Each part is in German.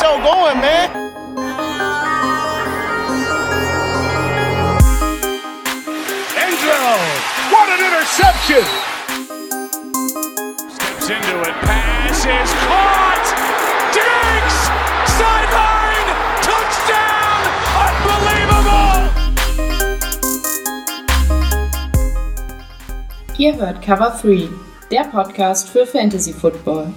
show going, man. Angel, what an interception! Steps into it, pass is caught! Diggs! Sideline! Touchdown! Unbelievable! Ihr hört Cover 3, der Podcast für Fantasy Football.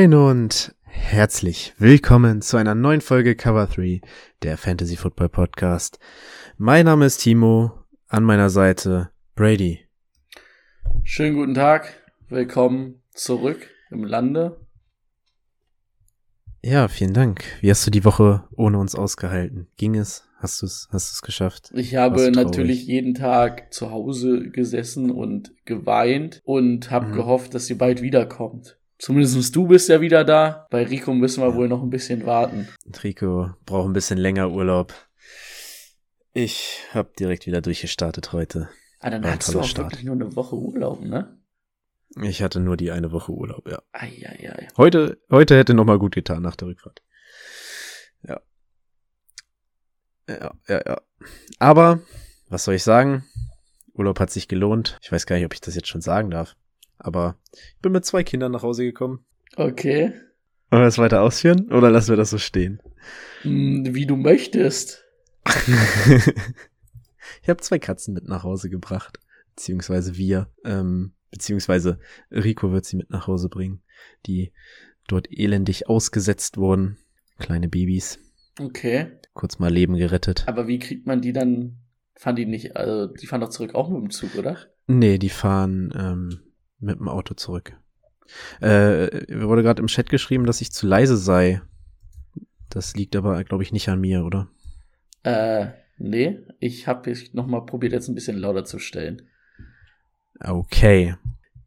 Moin und herzlich willkommen zu einer neuen Folge Cover 3, der Fantasy Football Podcast. Mein Name ist Timo, an meiner Seite Brady. Schönen guten Tag, willkommen zurück im Lande. Ja, vielen Dank. Wie hast du die Woche ohne uns ausgehalten? Ging es? Hast du es hast du's geschafft? Ich habe natürlich jeden Tag zu Hause gesessen und geweint und habe Mhm. gehofft, dass sie bald wiederkommt. Zumindest du bist ja wieder da. Bei Rico müssen wir wohl noch ein bisschen warten. Rico braucht ein bisschen länger Urlaub. Ich hab direkt wieder durchgestartet heute. Ah, dann War hast du auch Start. wirklich nur eine Woche Urlaub, ne? Ich hatte nur die eine Woche Urlaub, ja. Eieiei. Heute, heute hätte noch mal gut getan nach der Rückfahrt. Ja. Ja, ja, ja. Aber, was soll ich sagen? Urlaub hat sich gelohnt. Ich weiß gar nicht, ob ich das jetzt schon sagen darf. Aber ich bin mit zwei Kindern nach Hause gekommen. Okay. Wollen wir das weiter ausführen? Oder lassen wir das so stehen? Hm, Wie du möchtest. ich habe zwei Katzen mit nach Hause gebracht. Beziehungsweise wir. Ähm, beziehungsweise Rico wird sie mit nach Hause bringen. Die dort elendig ausgesetzt wurden. Kleine Babys. Okay. Kurz mal Leben gerettet. Aber wie kriegt man die dann? Fahren die nicht, also die fahren doch zurück auch mit dem Zug, oder? Nee, die fahren ähm, mit dem Auto zurück. Äh, wurde gerade im Chat geschrieben, dass ich zu leise sei. Das liegt aber, glaube ich, nicht an mir, oder? Äh, nee. Ich habe noch mal probiert, jetzt ein bisschen lauter zu stellen. Okay.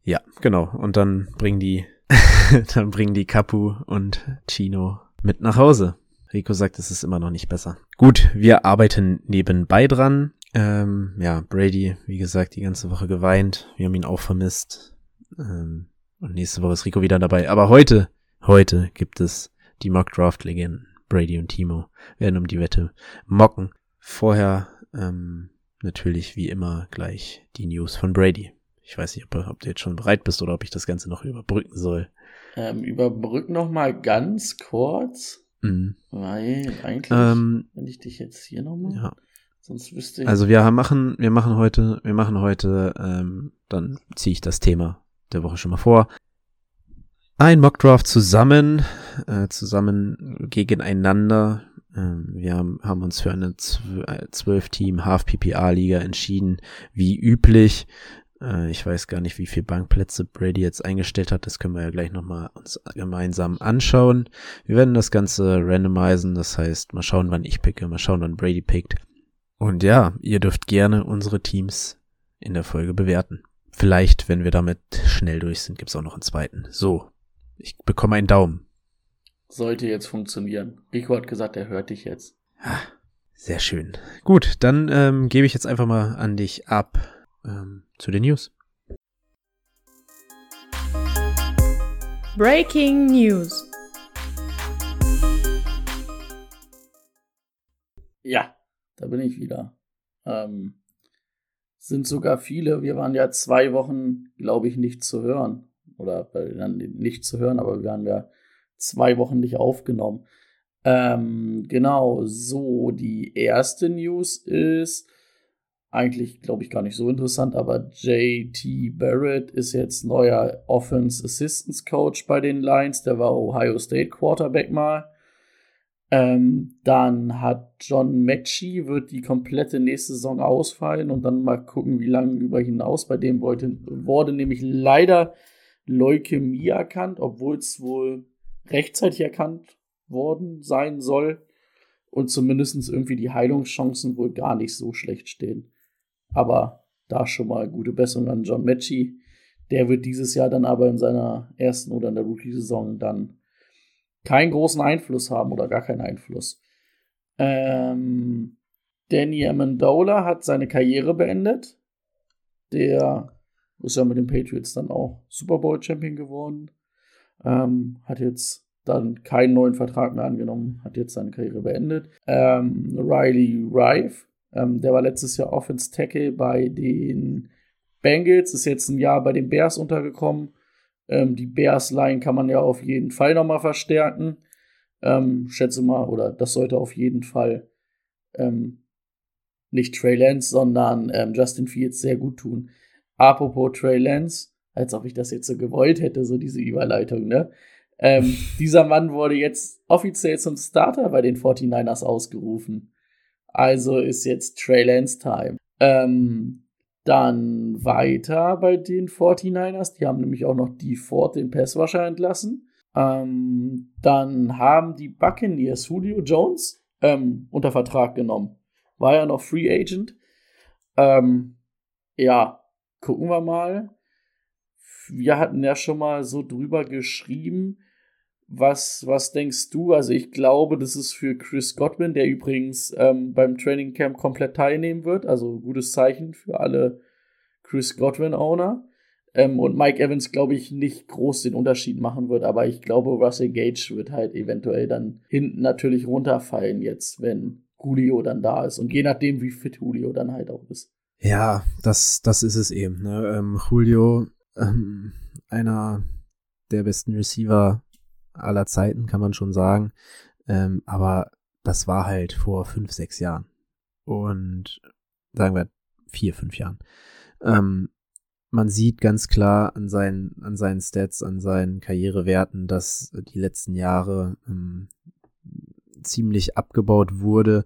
Ja, genau. Und dann bringen die, dann bringen die Kapu und Chino mit nach Hause. Rico sagt, es ist immer noch nicht besser. Gut, wir arbeiten nebenbei dran. Ähm, ja, Brady, wie gesagt, die ganze Woche geweint. Wir haben ihn auch vermisst. Ähm, und nächste Woche ist Rico wieder dabei. Aber heute, heute gibt es die Mock Draft Legenden. Brady und Timo werden um die Wette mocken. Vorher ähm, natürlich wie immer gleich die News von Brady. Ich weiß nicht, ob, ob du jetzt schon bereit bist oder ob ich das Ganze noch überbrücken soll. Ähm, überbrück noch mal ganz kurz, Mhm. weil eigentlich, Ähm, wenn ich dich jetzt hier noch mal, ja. sonst wüsste ich. Also wir machen, wir machen heute, wir machen heute, ähm, dann ziehe ich das Thema der Woche schon mal vor. Ein Mockdraft zusammen, äh, zusammen gegeneinander. Ähm, wir haben, haben uns für eine zwölf Team Half PPA Liga entschieden, wie üblich. Äh, ich weiß gar nicht, wie viele Bankplätze Brady jetzt eingestellt hat. Das können wir ja gleich nochmal uns gemeinsam anschauen. Wir werden das Ganze randomisieren. Das heißt, mal schauen, wann ich picke, mal schauen, wann Brady pickt. Und ja, ihr dürft gerne unsere Teams in der Folge bewerten. Vielleicht, wenn wir damit schnell durch sind, gibt's auch noch einen zweiten. So, ich bekomme einen Daumen. Sollte jetzt funktionieren. Rico hat gesagt, er hört dich jetzt. Ah, Sehr schön. Gut, dann ähm, gebe ich jetzt einfach mal an dich ab ähm, zu den News. Breaking News. Ja, da bin ich wieder. Ähm, sind sogar viele. Wir waren ja zwei Wochen, glaube ich, nicht zu hören. Oder äh, nicht zu hören, aber wir waren ja zwei Wochen nicht aufgenommen. Ähm, genau, so, die erste News ist eigentlich, glaube ich, gar nicht so interessant, aber JT Barrett ist jetzt neuer Offense Assistance Coach bei den Lions. Der war Ohio State Quarterback mal. Ähm, dann hat John Mechie, wird die komplette nächste Saison ausfallen und dann mal gucken, wie lange über hinaus. Bei dem wollte, wurde nämlich leider Leukämie erkannt, obwohl es wohl rechtzeitig erkannt worden sein soll und zumindest irgendwie die Heilungschancen wohl gar nicht so schlecht stehen. Aber da schon mal gute Besserung an John Mechie. Der wird dieses Jahr dann aber in seiner ersten oder in der Rookie-Saison dann keinen großen Einfluss haben oder gar keinen Einfluss. Ähm, Danny Amendola hat seine Karriere beendet. Der ist ja mit den Patriots dann auch Super Bowl Champion geworden. Ähm, hat jetzt dann keinen neuen Vertrag mehr angenommen, hat jetzt seine Karriere beendet. Ähm, Riley Rife, ähm, der war letztes Jahr Offense Tackle bei den Bengals, ist jetzt ein Jahr bei den Bears untergekommen. Ähm, die Bears-Line kann man ja auf jeden Fall nochmal verstärken. Ähm, schätze mal, oder das sollte auf jeden Fall ähm, nicht Trey Lance, sondern ähm, Justin Fields sehr gut tun. Apropos Trey Lance, als ob ich das jetzt so gewollt hätte, so diese Überleitung, ne? Ähm, dieser Mann wurde jetzt offiziell zum Starter bei den 49ers ausgerufen. Also ist jetzt Trey Lance Time. Ähm, dann weiter bei den 49ers. Die haben nämlich auch noch die Ford den Passwasher entlassen. Ähm, dann haben die Buccaneers Julio Jones ähm, unter Vertrag genommen. War ja noch Free Agent. Ähm, ja, gucken wir mal. Wir hatten ja schon mal so drüber geschrieben. Was, was denkst du? Also ich glaube, das ist für Chris Godwin, der übrigens ähm, beim Training Camp komplett teilnehmen wird. Also gutes Zeichen für alle Chris Godwin-Owner. Ähm, und Mike Evans, glaube ich, nicht groß den Unterschied machen wird. Aber ich glaube, Russell Gage wird halt eventuell dann hinten natürlich runterfallen jetzt, wenn Julio dann da ist. Und je nachdem, wie fit Julio dann halt auch ist. Ja, das, das ist es eben. Ne? Ähm, Julio, ähm, einer der besten Receiver aller Zeiten, kann man schon sagen. Ähm, aber das war halt vor fünf, sechs Jahren. Und sagen wir vier, fünf Jahren. Ähm, man sieht ganz klar an seinen, an seinen Stats, an seinen Karrierewerten, dass die letzten Jahre ähm, ziemlich abgebaut wurde.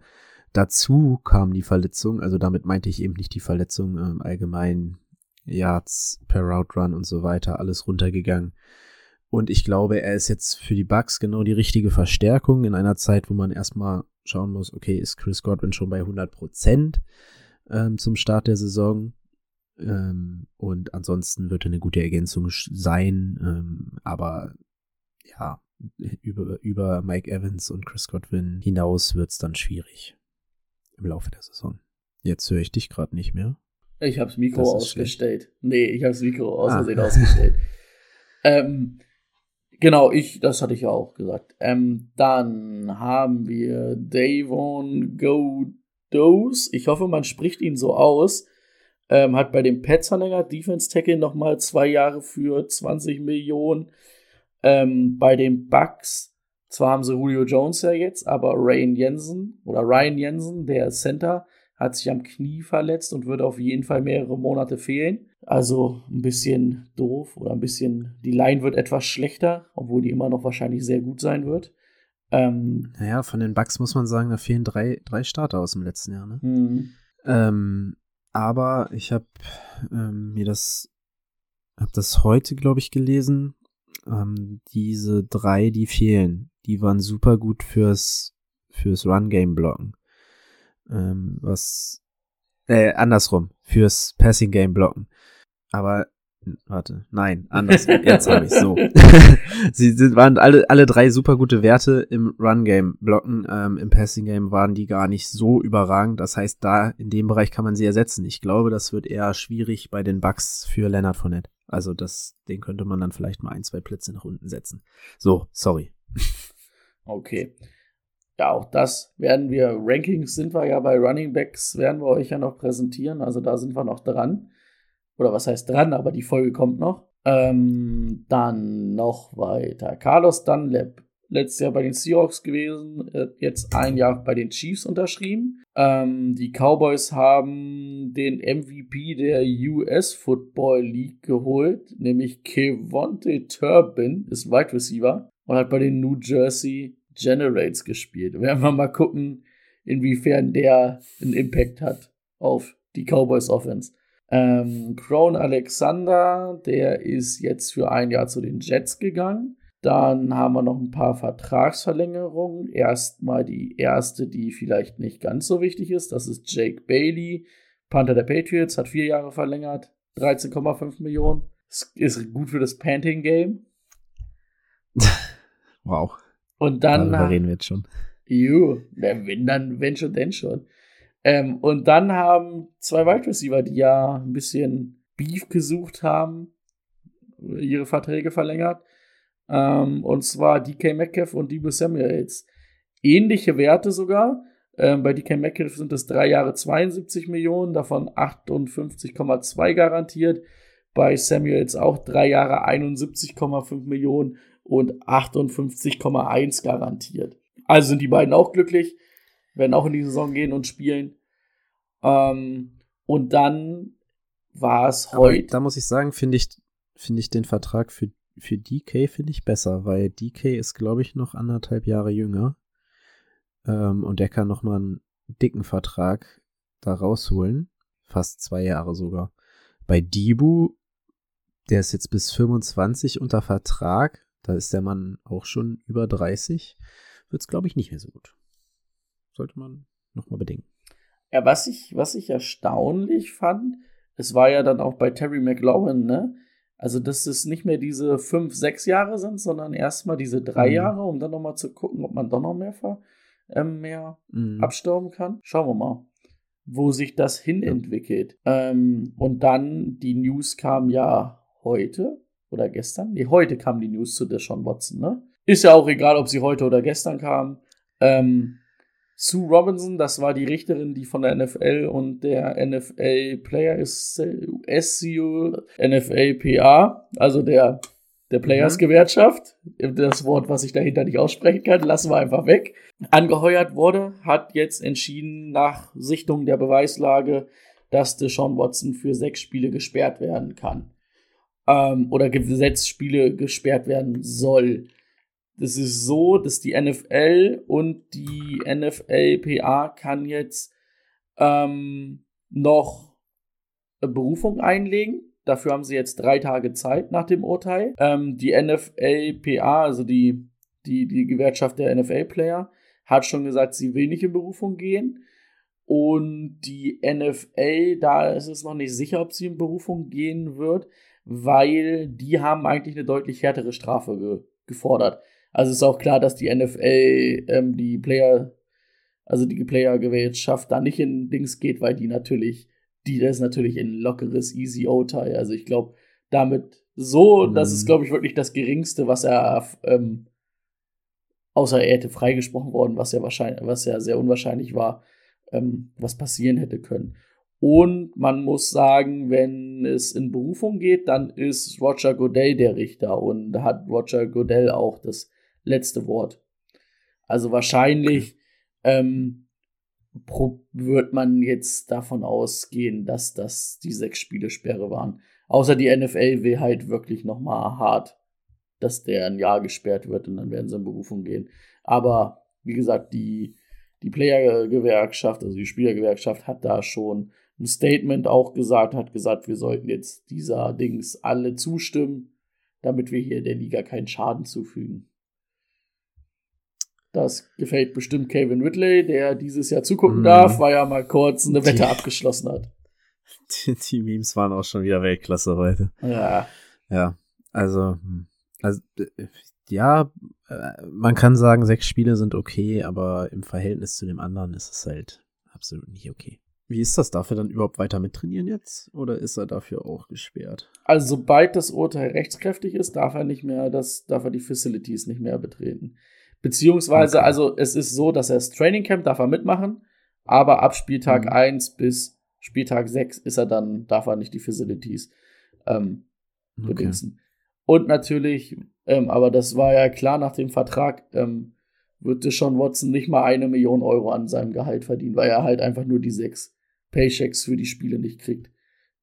Dazu kam die Verletzung, also damit meinte ich eben nicht die Verletzung, ähm, allgemein Yards per Route Run und so weiter, alles runtergegangen. Und ich glaube, er ist jetzt für die Bucks genau die richtige Verstärkung in einer Zeit, wo man erstmal schauen muss, okay, ist Chris Godwin schon bei 100 Prozent ähm, zum Start der Saison? Ähm, und ansonsten wird er eine gute Ergänzung sein. Ähm, aber ja, über, über Mike Evans und Chris Godwin hinaus wird es dann schwierig im Laufe der Saison. Jetzt höre ich dich gerade nicht mehr. Ich habe das Mikro ausgestellt. Schlecht. Nee, ich habe das Mikro aus ah. Ausgestellt. ähm, genau, ich, das hatte ich ja auch gesagt. Ähm, dann haben wir Davon Godos. Ich hoffe, man spricht ihn so aus. Ähm, hat bei den Pets verlängert, Defense Tackle nochmal zwei Jahre für 20 Millionen. Ähm, bei den Bucks, zwar haben sie Julio Jones ja jetzt, aber Ryan Jensen oder Ryan Jensen, der Center, hat sich am Knie verletzt und wird auf jeden Fall mehrere Monate fehlen. Also ein bisschen doof oder ein bisschen, die Line wird etwas schlechter, obwohl die immer noch wahrscheinlich sehr gut sein wird. Ähm, naja, von den Bucks muss man sagen, da fehlen drei, drei Starter aus dem letzten Jahr. Ne? Mhm. Ähm, aber ich habe ähm, mir das, habe das heute, glaube ich, gelesen. Ähm, diese drei, die fehlen, die waren super gut fürs fürs Run Game blocken. Ähm, was äh, andersrum fürs Passing Game blocken. Aber Warte, nein, anders. Jetzt habe ich so. Sie sind, waren alle, alle drei super gute Werte im Run-Game blocken. Ähm, Im Passing-Game waren die gar nicht so überragend. Das heißt, da in dem Bereich kann man sie ersetzen. Ich glaube, das wird eher schwierig bei den Bugs für Leonard Fournette. Also das, den könnte man dann vielleicht mal ein, zwei Plätze nach unten setzen. So, sorry. Okay. Ja, auch das werden wir, Rankings sind wir ja bei Running Backs, werden wir euch ja noch präsentieren. Also da sind wir noch dran. Oder was heißt dran, aber die Folge kommt noch. Ähm, dann noch weiter. Carlos Dunlap, letztes Jahr bei den Seahawks gewesen, jetzt ein Jahr bei den Chiefs unterschrieben. Ähm, die Cowboys haben den MVP der US Football League geholt, nämlich Kevonte Turbin, ist Wide Receiver und hat bei den New Jersey Generates gespielt. Werden wir mal gucken, inwiefern der einen Impact hat auf die Cowboys Offense. Ähm, Crown Alexander, der ist jetzt für ein Jahr zu den Jets gegangen. Dann haben wir noch ein paar Vertragsverlängerungen. Erstmal die erste, die vielleicht nicht ganz so wichtig ist. Das ist Jake Bailey, Panther der Patriots, hat vier Jahre verlängert, 13,5 Millionen. Ist gut für das Panting-Game. wow. Und dann. Darüber reden wir jetzt schon. Ju, wenn dann, wenn schon, denn schon. Ähm, und dann haben zwei Wide Receiver, die ja ein bisschen Beef gesucht haben, ihre Verträge verlängert. Ähm, und zwar DK Metcalf und Debo Samuels. Ähnliche Werte sogar. Ähm, bei DK Metcalf sind es drei Jahre 72 Millionen, davon 58,2 garantiert. Bei Samuels auch drei Jahre 71,5 Millionen und 58,1 garantiert. Also sind die beiden auch glücklich, werden auch in die Saison gehen und spielen. Ähm, und dann war es heute. Da muss ich sagen, finde ich, finde ich den Vertrag für, für DK finde ich besser, weil DK ist, glaube ich, noch anderthalb Jahre jünger. Ähm, und der kann noch mal einen dicken Vertrag da rausholen. Fast zwei Jahre sogar. Bei Dibu, der ist jetzt bis 25 unter Vertrag. Da ist der Mann auch schon über 30. Wird es, glaube ich, nicht mehr so gut. Sollte man noch mal bedenken. Ja, was ich, was ich erstaunlich fand, es war ja dann auch bei Terry McLaurin, ne? Also, dass es nicht mehr diese fünf, sechs Jahre sind, sondern erstmal diese drei mhm. Jahre, um dann nochmal zu gucken, ob man doch noch mehr, äh, mehr mhm. abstauben kann. Schauen wir mal, wo sich das hin entwickelt. Ähm, und dann, die News kam ja heute oder gestern. Nee, heute kam die News zu Deshaun Watson, ne? Ist ja auch egal, ob sie heute oder gestern kam. Ähm, Sue Robinson, das war die Richterin, die von der NFL und der NFL Player ist SCU NFLPA, also der, der Players mhm. Gewerkschaft. Das Wort, was ich dahinter nicht aussprechen kann, lassen wir einfach weg. Angeheuert wurde, hat jetzt entschieden, nach Sichtung der Beweislage, dass Deshaun Watson für sechs Spiele gesperrt werden kann. Ähm, oder Gesetzspiele gesperrt werden soll. Das ist so, dass die NFL und die NFLPA kann jetzt ähm, noch Berufung einlegen. Dafür haben sie jetzt drei Tage Zeit nach dem Urteil. Ähm, die NFLPA, also die, die, die Gewerkschaft der NFL-Player, hat schon gesagt, sie will nicht in Berufung gehen. Und die NFL, da ist es noch nicht sicher, ob sie in Berufung gehen wird, weil die haben eigentlich eine deutlich härtere Strafe ge gefordert. Also ist auch klar, dass die NFL ähm, die Player, also die Player-Gewerkschaft da nicht in Dings geht, weil die natürlich, die das ist natürlich ein lockeres, easy O-Teil. Also ich glaube, damit so, mhm. das ist, mhm. glaube ich, wirklich das Geringste, was er, ähm, außer er hätte freigesprochen worden, was ja wahrscheinlich, was ja sehr unwahrscheinlich war, ähm, was passieren hätte können. Und man muss sagen, wenn es in Berufung geht, dann ist Roger Godell der Richter und hat Roger Godell auch das letzte Wort. Also wahrscheinlich ähm, wird man jetzt davon ausgehen, dass das die sechs Spiele Sperre waren. Außer die NFL will halt wirklich noch mal hart, dass der ein Jahr gesperrt wird und dann werden sie in Berufung gehen. Aber wie gesagt, die, die Player-Gewerkschaft, also die Spielergewerkschaft hat da schon ein Statement auch gesagt, hat gesagt, wir sollten jetzt dieser Dings alle zustimmen, damit wir hier der Liga keinen Schaden zufügen. Das gefällt bestimmt Kevin Ridley, der dieses Jahr zugucken mm. darf, weil er mal kurz eine Wette die, abgeschlossen hat. Die, die, Memes waren auch schon wieder Weltklasse heute. Ja. Ja, also, also ja, äh, man kann sagen, sechs Spiele sind okay, aber im Verhältnis zu dem anderen ist es halt absolut nicht okay. Wie ist das? Darf er dann überhaupt weiter mittrainieren jetzt? Oder ist er dafür auch gesperrt? Also, sobald das Urteil rechtskräftig ist, darf er nicht mehr, das, darf er die Facilities nicht mehr betreten. Beziehungsweise, okay. also es ist so, dass er das Training Camp darf er mitmachen, aber ab Spieltag mhm. 1 bis Spieltag 6 ist er dann, darf er nicht die Facilities ähm. Okay. Und natürlich, ähm, aber das war ja klar nach dem Vertrag, ähm, wird Deshaun Watson nicht mal eine Million Euro an seinem Gehalt verdienen, weil er halt einfach nur die sechs Paychecks für die Spiele nicht kriegt.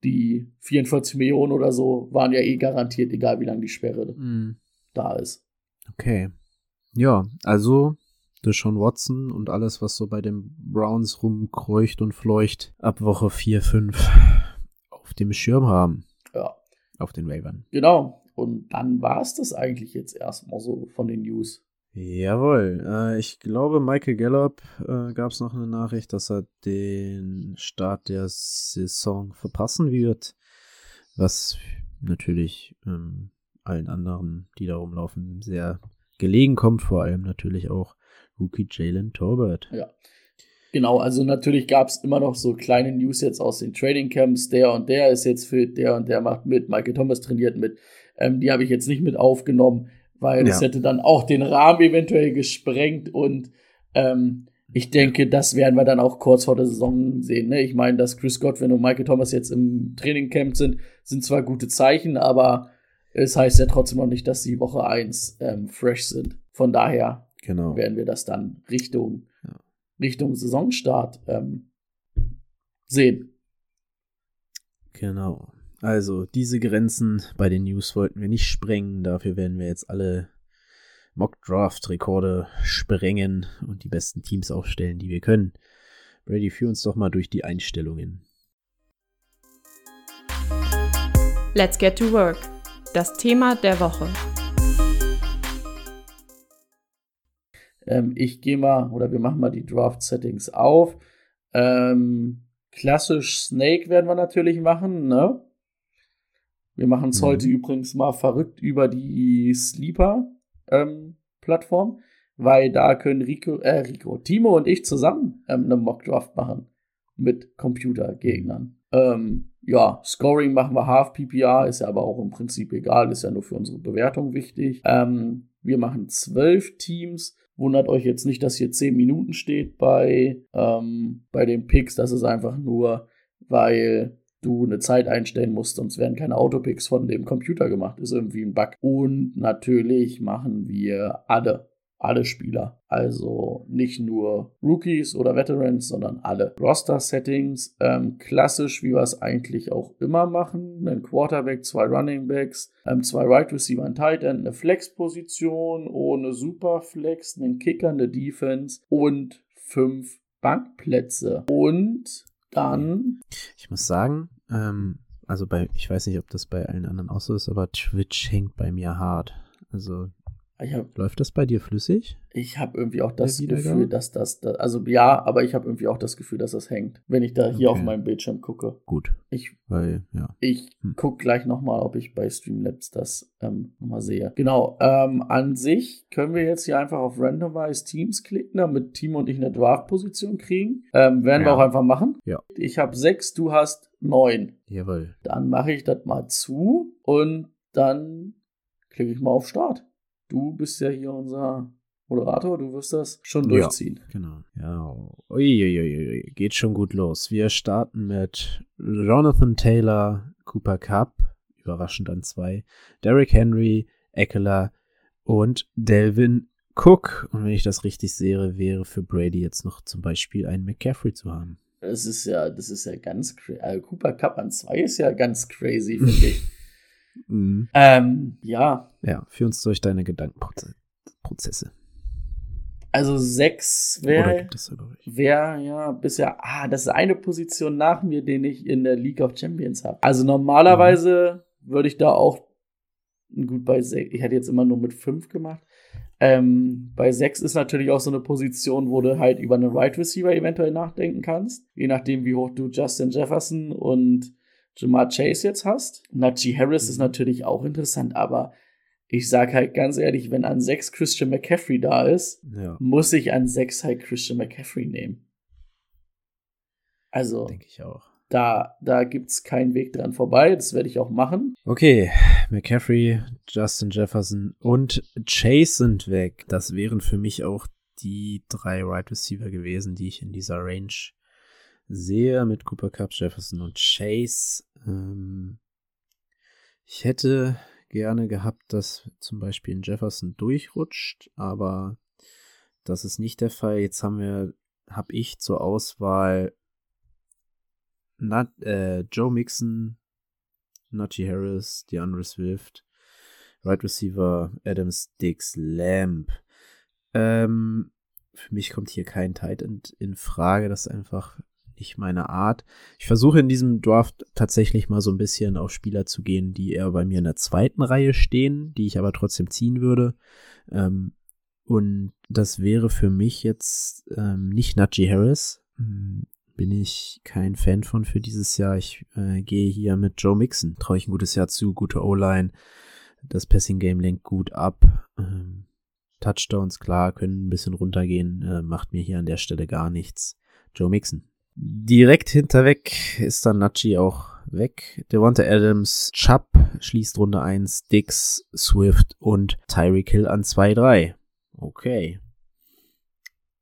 Die 44 Millionen oder so waren ja eh garantiert, egal wie lange die Sperre mhm. da ist. Okay. Ja, also Deshaun Watson und alles, was so bei den Browns rumkreucht und fleucht, ab Woche 4, 5 auf dem Schirm haben. Ja. Auf den Wavern. Genau. Und dann war es das eigentlich jetzt erstmal so von den News. Jawohl. Äh, ich glaube, Michael Gallup äh, gab es noch eine Nachricht, dass er den Start der Saison verpassen wird. Was natürlich ähm, allen anderen, die da rumlaufen, sehr gelegen kommt, vor allem natürlich auch Rookie Jalen Torbert. Ja. Genau, also natürlich gab es immer noch so kleine News jetzt aus den Trading Camps. Der und der ist jetzt fit, der und der macht mit. Michael Thomas trainiert mit. Ähm, die habe ich jetzt nicht mit aufgenommen, weil das Ja. hätte dann auch den Rahmen eventuell gesprengt und ähm, ich denke, das werden wir dann auch kurz vor der Saison sehen. Ne? Ich meine, dass Chris Godwin und Michael Thomas jetzt im Trainingcamp sind, sind zwar gute Zeichen, aber es heißt ja trotzdem noch nicht, dass sie Woche 1 ähm, fresh sind. Von daher Genau. werden wir das dann Richtung, Ja. Richtung Saisonstart ähm, sehen. Genau. Also, diese Grenzen bei den News wollten wir nicht sprengen. Dafür werden wir jetzt alle Mock-Draft-Rekorde sprengen und die besten Teams aufstellen, die wir können. Brady, führ uns doch mal durch die Einstellungen. Let's get to work. Das Thema der Woche. Ähm, ich gehe mal, oder wir machen mal die Draft-Settings auf. Ähm, klassisch Snake werden wir natürlich machen, ne? Wir machen es Mhm. heute übrigens mal verrückt über die Sleeper-Plattform, weil da können Rico, äh, Rico, Timo und ich zusammen ähm, eine Mock-Draft machen mit Computergegnern. Ähm, ja, Scoring machen wir Half PPR, ist ja aber auch im Prinzip egal, ist ja nur für unsere Bewertung wichtig. Ähm, wir machen zwölf Teams. Wundert euch jetzt nicht, dass hier zehn Minuten steht bei, ähm, bei den Picks. Das ist einfach nur, weil du eine Zeit einstellen musst, sonst werden keine Autopicks von dem Computer gemacht. Ist irgendwie ein Bug. Und natürlich machen wir alle, alle Spieler. Also nicht nur Rookies oder Veterans, sondern alle. Roster-Settings, ähm, klassisch, wie wir es eigentlich auch immer machen. Ein Quarterback, zwei Running Backs, ähm, zwei Wide right Receiver, ein Tight End, eine Flex-Position, ohne Superflex, einen Kicker, eine Defense und fünf Bankplätze. Und dann Ich muss sagen, ähm, also bei, ich weiß nicht, ob das bei allen anderen auch so ist, aber Twitch hängt bei mir hart. Also habe läuft das bei dir flüssig? Ich habe irgendwie auch das? Gefühl, dass das, da- also ja, aber ich habe irgendwie auch das Gefühl, dass das hängt, wenn ich da hier Okay. auf meinem Bildschirm gucke. Gut, Ich, weil, ja. ich Hm. guck gleich nochmal, ob ich bei Streamlabs das ähm, nochmal sehe. Genau, ähm, an sich können wir jetzt hier einfach auf Randomize Teams klicken, damit Timo und ich eine Draft-Position kriegen. Ähm, werden wir Ja. auch einfach machen. Ja. Ich habe sechs, du hast neun. Jawohl. Dann mache ich das mal zu und dann klicke ich mal auf Start. Du bist ja hier unser Moderator, du wirst das schon Ja. durchziehen. Genau. Ja. Uiuiui, geht schon gut los. Wir starten mit Jonathan Taylor, Cooper Cup, überraschend an zwei, Derrick Henry, Eckler und Delvin Cook. Und wenn ich das richtig sehe, wäre für Brady jetzt noch zum Beispiel ein McCaffrey zu haben. Das ist ja, das ist ja ganz crazy. Also Cooper Cup an zwei ist ja ganz crazy, finde ich. Mhm. ähm, ja, Ja, führ uns durch deine Gedankenprozesse. also sechs wäre wär, ja bisher, ah, das ist eine Position nach mir, den ich in der League of Champions habe. Also normalerweise würde ich da auch gut bei sechs, ich hätte jetzt immer nur mit fünf gemacht. Ähm, bei sechs ist natürlich auch so eine Position, wo du halt über einen Right Receiver eventuell nachdenken kannst. Je nachdem, wie hoch du Justin Jefferson und Jamar Chase jetzt hast. Najee Harris ist natürlich auch interessant, aber ich sag halt ganz ehrlich, wenn an sechs Christian McCaffrey da ist, Ja, muss ich an sechs halt Christian McCaffrey nehmen. Also, denke ich auch. da, da gibt's keinen Weg dran vorbei. Das werde ich auch machen. Okay, McCaffrey, Justin Jefferson und Chase sind weg. Das wären für mich auch die drei Right Receiver gewesen, die ich in dieser Range sehe, mit Cooper Cup, Jefferson und Chase. Ähm, ich hätte gerne gehabt, dass zum Beispiel ein Jefferson durchrutscht, aber das ist nicht der Fall. Jetzt haben wir, habe ich zur Auswahl Nat, äh, Joe Mixon, Najee Harris, DeAndre Swift, Right Receiver Adams, Dix, Lamb. Ähm, für mich kommt hier kein Tight End in Frage. Das ist einfach nicht meine Art. Ich versuche in diesem Draft tatsächlich mal so ein bisschen auf Spieler zu gehen, die eher bei mir in der zweiten Reihe stehen, die ich aber trotzdem ziehen würde. Ähm, und das wäre für mich jetzt ähm, nicht Najee Harris. Hm, bin ich kein Fan von für dieses Jahr. Ich äh, gehe hier mit Joe Mixon. Traue ich ein gutes Jahr zu, gute O-Line. Das Passing-Game lenkt gut ab. Ähm, Touchdowns, klar, können ein bisschen runtergehen. Äh, macht mir hier an der Stelle gar nichts. Joe Mixon. Direkt hinterweg ist dann Nachi auch weg. Devonta Adams, Chubb schließt Runde 1, Dix, Swift und Tyreek Hill an 2-3. Okay.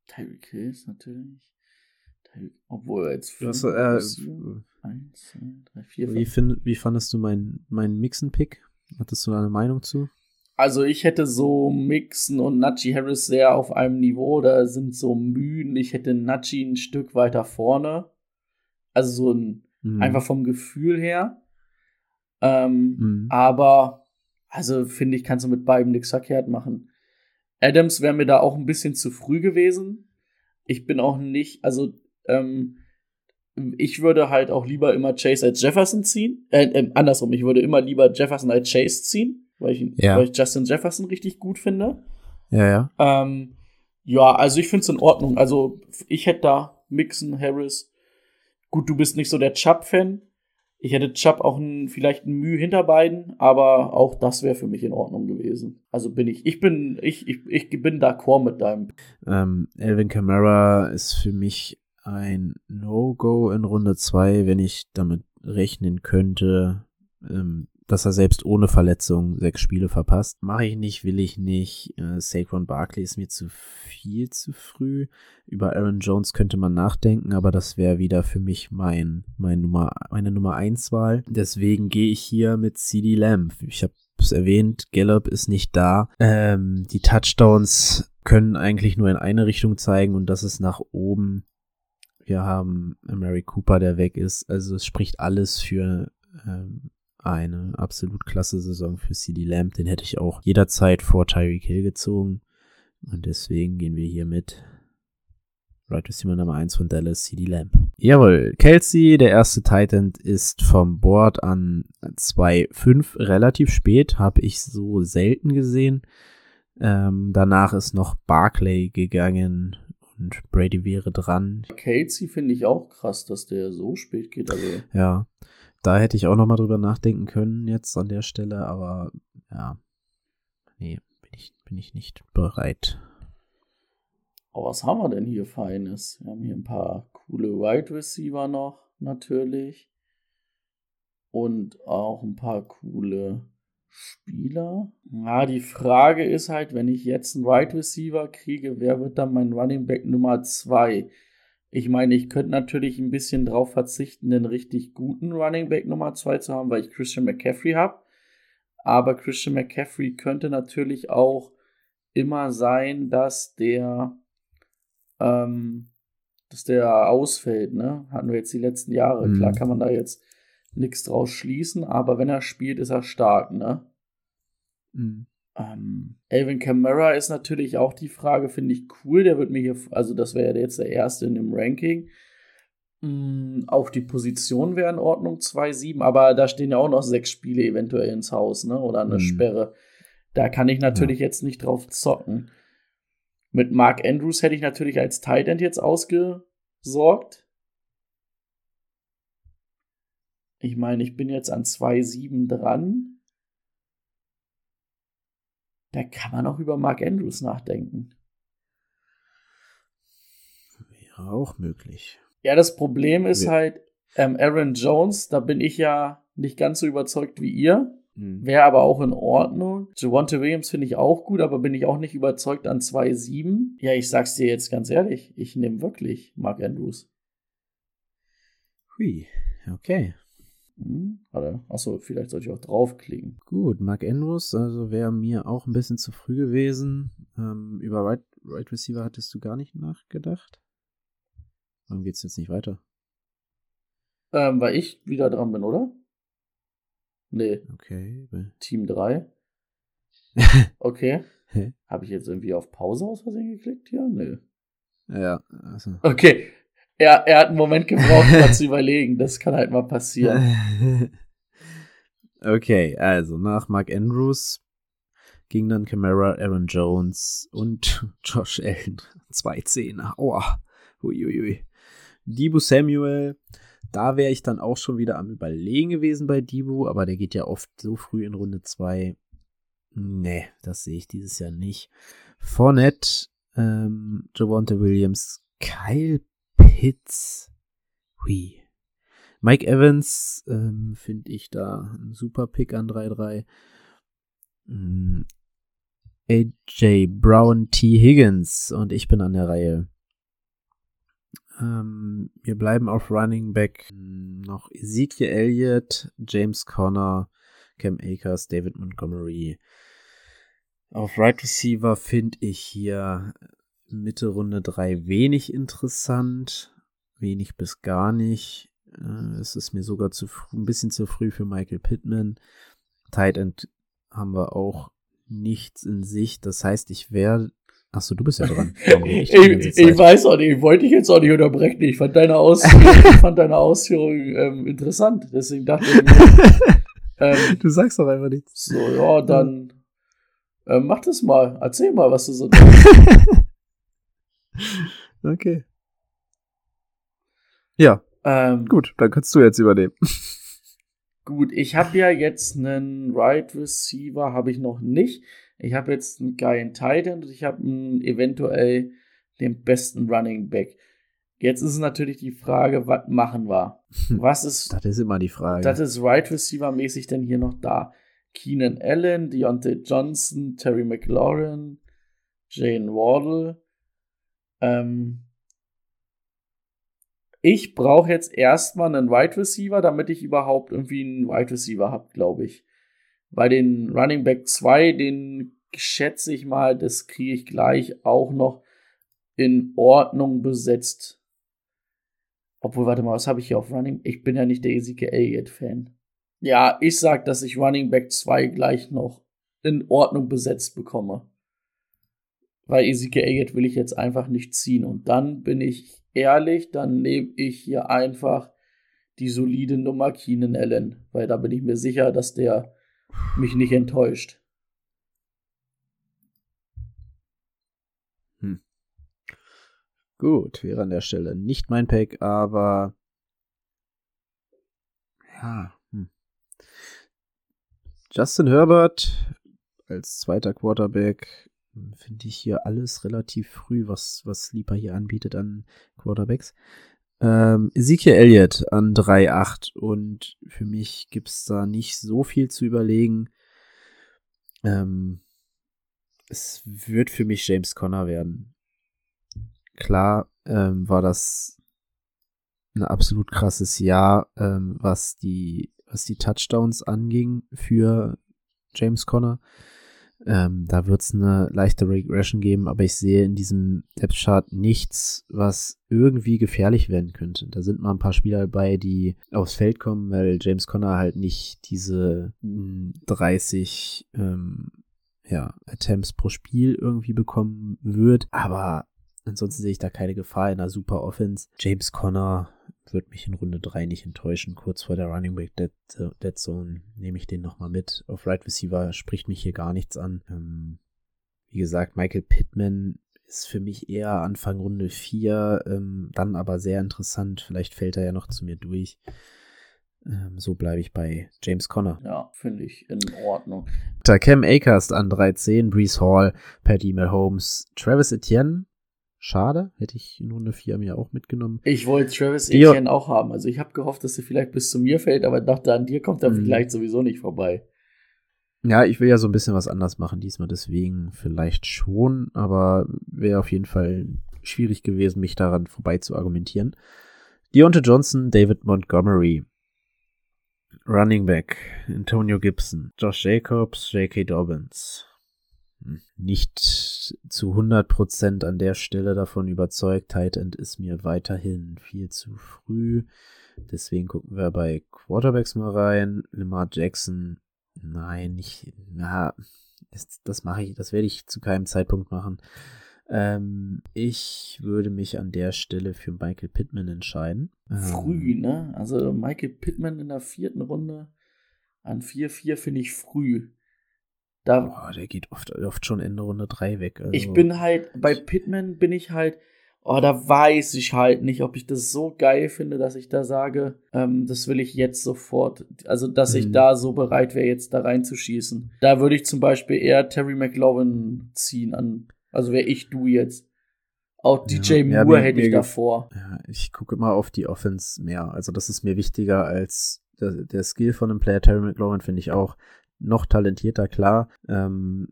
Tyreek Hill ist natürlich. Obwohl er jetzt fünf- äh, sieben, eins, zwei, drei, vier, Wie, find, wie fandest du meinen mein Mixen-Pick? Hattest du da eine Meinung zu? Also ich hätte so Mixon und Najee Harris sehr auf einem Niveau, da sind so müden. Ich hätte Najee ein Stück weiter vorne. Also so ein, Mhm. einfach vom Gefühl her. Ähm, Mhm. Aber, also finde ich, kannst du mit beiden nichts verkehrt machen. Adams wäre mir da auch ein bisschen zu früh gewesen. Ich bin auch nicht, also, ähm, ich würde halt auch lieber immer Chase als Jefferson ziehen. Äh, äh, andersrum, ich würde immer lieber Jefferson als Chase ziehen, weil ich, ihn- Ja. weil ich Justin Jefferson richtig gut finde. Ja, ja. Ähm, ja, also ich finde es in Ordnung. Also ich hätte da Mixon, Harris. Gut, du bist nicht so der Chubb-Fan. Ich hätte Chubb auch ein, vielleicht ein Mühe hinter beiden, aber auch das wäre für mich in Ordnung gewesen. Also bin ich, ich bin, ich, ich, ich bin d'accord mit deinem. Ähm, Elvin Kamara ist für mich ein No-Go in Runde 2, wenn ich damit rechnen könnte, ähm, dass er selbst ohne Verletzung sechs Spiele verpasst. Mache ich nicht, will ich nicht. Äh, Saquon Barkley ist mir zu viel zu früh. Über Aaron Jones könnte man nachdenken, aber das wäre wieder für mich mein, mein Nummer, meine Nummer 1 Wahl. Deswegen gehe ich hier mit CD Lamb. Ich habe es erwähnt, Gallup ist nicht da. Ähm, die Touchdowns können eigentlich nur in eine Richtung zeigen und das ist nach oben. Wir haben Mary Cooper, der weg ist. Also es spricht alles für ähm, eine absolut klasse Saison für CD Lamb. Den hätte ich auch jederzeit vor Tyreek Hill gezogen. Und deswegen gehen wir hier mit Right Receiver Nummer 1 von Dallas, CD Lamb. Jawohl, Kelsey, der erste Titan, ist vom Board an 2.5 relativ spät, habe ich so selten gesehen. Ähm, danach ist noch Barclay gegangen und Brady wäre dran. Casey finde ich auch krass, dass der so spät geht. Also Ja, da hätte ich auch noch mal drüber nachdenken können jetzt an der Stelle, aber ja, nee, bin ich, bin ich nicht bereit. Oh, was haben wir denn hier Feines? Wir haben hier ein paar coole Wide Receiver noch, natürlich. Und auch ein paar coole Spieler. Ja, die Frage ist halt, wenn ich jetzt einen Wide Receiver kriege, wer wird dann mein Running Back Nummer 2? Ich meine, ich könnte natürlich ein bisschen drauf verzichten, den richtig guten Running Back Nummer 2 zu haben, weil ich Christian McCaffrey habe. Aber Christian McCaffrey könnte natürlich auch immer sein, dass der ähm, dass der ausfällt, ne? Hatten wir jetzt die letzten Jahre. Mhm. Klar kann man da jetzt nichts draus schließen, aber wenn er spielt, ist er stark, ne? Ähm, Alvin Kamara ist natürlich auch die Frage, finde ich cool. Der wird mir hier, also das wäre jetzt der erste in dem Ranking. Mm, Auch die Position wäre in Ordnung, 2-7, aber da stehen ja auch noch sechs Spiele eventuell ins Haus, ne? Oder eine Mhm. Sperre. Da kann ich natürlich jetzt nicht drauf zocken. Mit Mark Andrews hätte ich natürlich als Tight End jetzt ausgesorgt. Ich meine, ich bin jetzt an 2-7 dran. Da kann man auch über Mark Andrews nachdenken. Wäre auch möglich. Ja, das Problem ist Ja. halt, ähm, Aaron Jones, da bin ich ja nicht ganz so überzeugt wie ihr. Mhm. Wäre aber auch in Ordnung. Javonte Williams finde ich auch gut, aber bin ich auch nicht überzeugt an 2-7. Ja, ich sag's dir jetzt ganz ehrlich, ich nehme wirklich Mark Andrews. Hui, okay. Hm? Warte, achso, vielleicht sollte ich auch draufklicken. Gut, Mark Andrews, also wäre mir auch ein bisschen zu früh gewesen. Ähm, über right, right Receiver hattest du gar nicht nachgedacht? Warum geht's jetzt nicht weiter? Ähm, weil ich wieder dran bin, oder? Nee, Okay. Team 3. Okay. Habe ich jetzt irgendwie auf Pause aus Versehen geklickt hier? Nö. ja, also. Okay. Er, er hat einen Moment gebraucht, mal zu überlegen. Das kann halt mal passieren. okay, also nach Mark Andrews ging dann Camara, Aaron Jones und Josh Allen. Zwei Zehner. Aua. Uiuiui. Debo Samuel, da wäre ich dann auch schon wieder am Überlegen gewesen bei Debo, aber der geht ja oft so früh in Runde 2. Nee, das sehe ich dieses Jahr nicht. Fournette, ähm, Javonte Williams, Kyle Pitts. Hui. Mike Evans ähm, finde ich da ein super Pick an 3-3. Mm, AJ Brown T. Higgins und ich bin an der Reihe. Ähm, wir bleiben auf Running Back. Noch Ezekiel Elliott, James Conner, Cam Akers, David Montgomery. Auf Right Receiver finde ich hier Mitte Runde 3 wenig interessant. Wenig bis gar nicht. Äh, es ist mir sogar zu ein bisschen zu früh für Michael Pittman. Tight End haben wir auch nichts in Sicht. Das heißt, ich wäre. Achso, du bist ja dran. Ich, ich, ich, weiß auch nicht, ich wollte dich jetzt auch nicht unterbrechen. Ich fand deine Ausführung, fand deine Ausführung ähm, interessant. Deswegen dachte ich mir, ähm, Du sagst doch einfach nichts. So, ja, dann ähm, mach das mal. Erzähl mal, was du so denkst. okay. Ja, ähm, gut, dann kannst du jetzt übernehmen. Gut, ich habe ja jetzt einen Right Receiver, habe ich noch nicht. Ich habe jetzt einen geilen Titan und ich habe eventuell den besten Running Back. Jetzt ist natürlich die Frage, was machen wir? Hm, was ist. Das ist immer die Frage. Das ist Right Receiver mäßig denn hier noch da. Keenan Allen, Deontay Johnson, Terry McLaurin, Jane Wardle. Ähm, ich brauche jetzt erstmal einen Wide Receiver, damit ich überhaupt irgendwie einen Wide Receiver habe, glaube ich. Bei den Running Back 2, den schätze ich mal, das kriege ich gleich auch noch in Ordnung besetzt. Obwohl, warte mal, was habe ich hier auf Running? Ich bin ja nicht der Ezekiel Elliott-Fan. Ja, ich sag, dass ich Running Back 2 gleich noch in Ordnung besetzt bekomme. Weil Ezekiel Elliott will ich jetzt einfach nicht ziehen. Und dann bin ich ehrlich, dann nehme ich hier einfach die solide Nummer Keenan Allen, weil da bin ich mir sicher, dass der mich nicht enttäuscht. Hm. Gut, wäre an der Stelle nicht mein Pack, aber ja. Hm. Justin Herbert als zweiter Quarterback finde ich hier alles relativ früh, was, was Sleeper hier anbietet an Quarterbacks. Ähm, Ezekiel Elliott an 3,8 und für mich gibt es da nicht so viel zu überlegen. Ähm, es wird für mich James Conner werden. Klar ähm, war das ein absolut krasses Jahr, ähm, was die was die Touchdowns anging für James Conner. Ähm, da wird es eine leichte Regression geben, aber ich sehe in diesem Depth Chart nichts, was irgendwie gefährlich werden könnte. Da sind mal ein paar Spieler dabei, die aufs Feld kommen, weil James Conner halt nicht diese 30 hm, ähm, ja, Attempts pro Spiel irgendwie bekommen wird. Aber ansonsten sehe ich da keine Gefahr in einer super Offense. James Conner wird mich in Runde 3 nicht enttäuschen. Kurz vor der Running Back Dead, Dead Zone nehme ich den nochmal mit. Auf Right Receiver spricht mich hier gar nichts an. Ähm, wie gesagt, Michael Pittman ist für mich eher Anfang Runde 4, ähm, dann aber sehr interessant. Vielleicht fällt er ja noch zu mir durch. Ähm, so bleibe ich bei James Conner. Ja, finde ich in Ordnung. Da Cam Akers an 13, Brees Hall, Patty Mahomes, Travis Etienne Schade, hätte ich in Runde 4 mir auch mitgenommen. Ich wollte Travis Etienne auch haben. Also ich habe gehofft, dass er vielleicht bis zu mir fällt, aber dachte, an dir kommt er mhm. vielleicht sowieso nicht vorbei. Ja, ich will ja so ein bisschen was anders machen diesmal, deswegen vielleicht schon, aber wäre auf jeden Fall schwierig gewesen, mich daran vorbei zu argumentieren. Deontay Johnson, David Montgomery. Running Back, Antonio Gibson, Josh Jacobs, J.K. Dobbins nicht zu 100% an der Stelle davon überzeugt. Tight End ist mir weiterhin viel zu früh. Deswegen gucken wir bei Quarterbacks mal rein. Lamar Jackson, nein, nicht, na, das, das mache ich, das werde ich zu keinem Zeitpunkt machen. Ähm, ich würde mich an der Stelle für Michael Pittman entscheiden. Früh, ähm, ne? Also Michael Pittman in der vierten Runde an 4-4 finde ich früh. Da, Boah, der geht oft, oft schon Ende Runde 3 weg. Also. Ich bin halt, bei Pitman bin ich halt, oh, da weiß ich halt nicht, ob ich das so geil finde, dass ich da sage, ähm, das will ich jetzt sofort. Also, dass mhm. ich da so bereit wäre, jetzt da reinzuschießen. Da würde ich zum Beispiel eher Terry McLaurin ziehen an. Also wäre ich du jetzt. Auch DJ Ja, Moore mir- hätte ich davor. Ja, ich gucke immer auf die Offense mehr. Also das ist mir wichtiger als der, der Skill von einem Player. Terry McLaurin finde ich auch noch talentierter, klar. Ähm,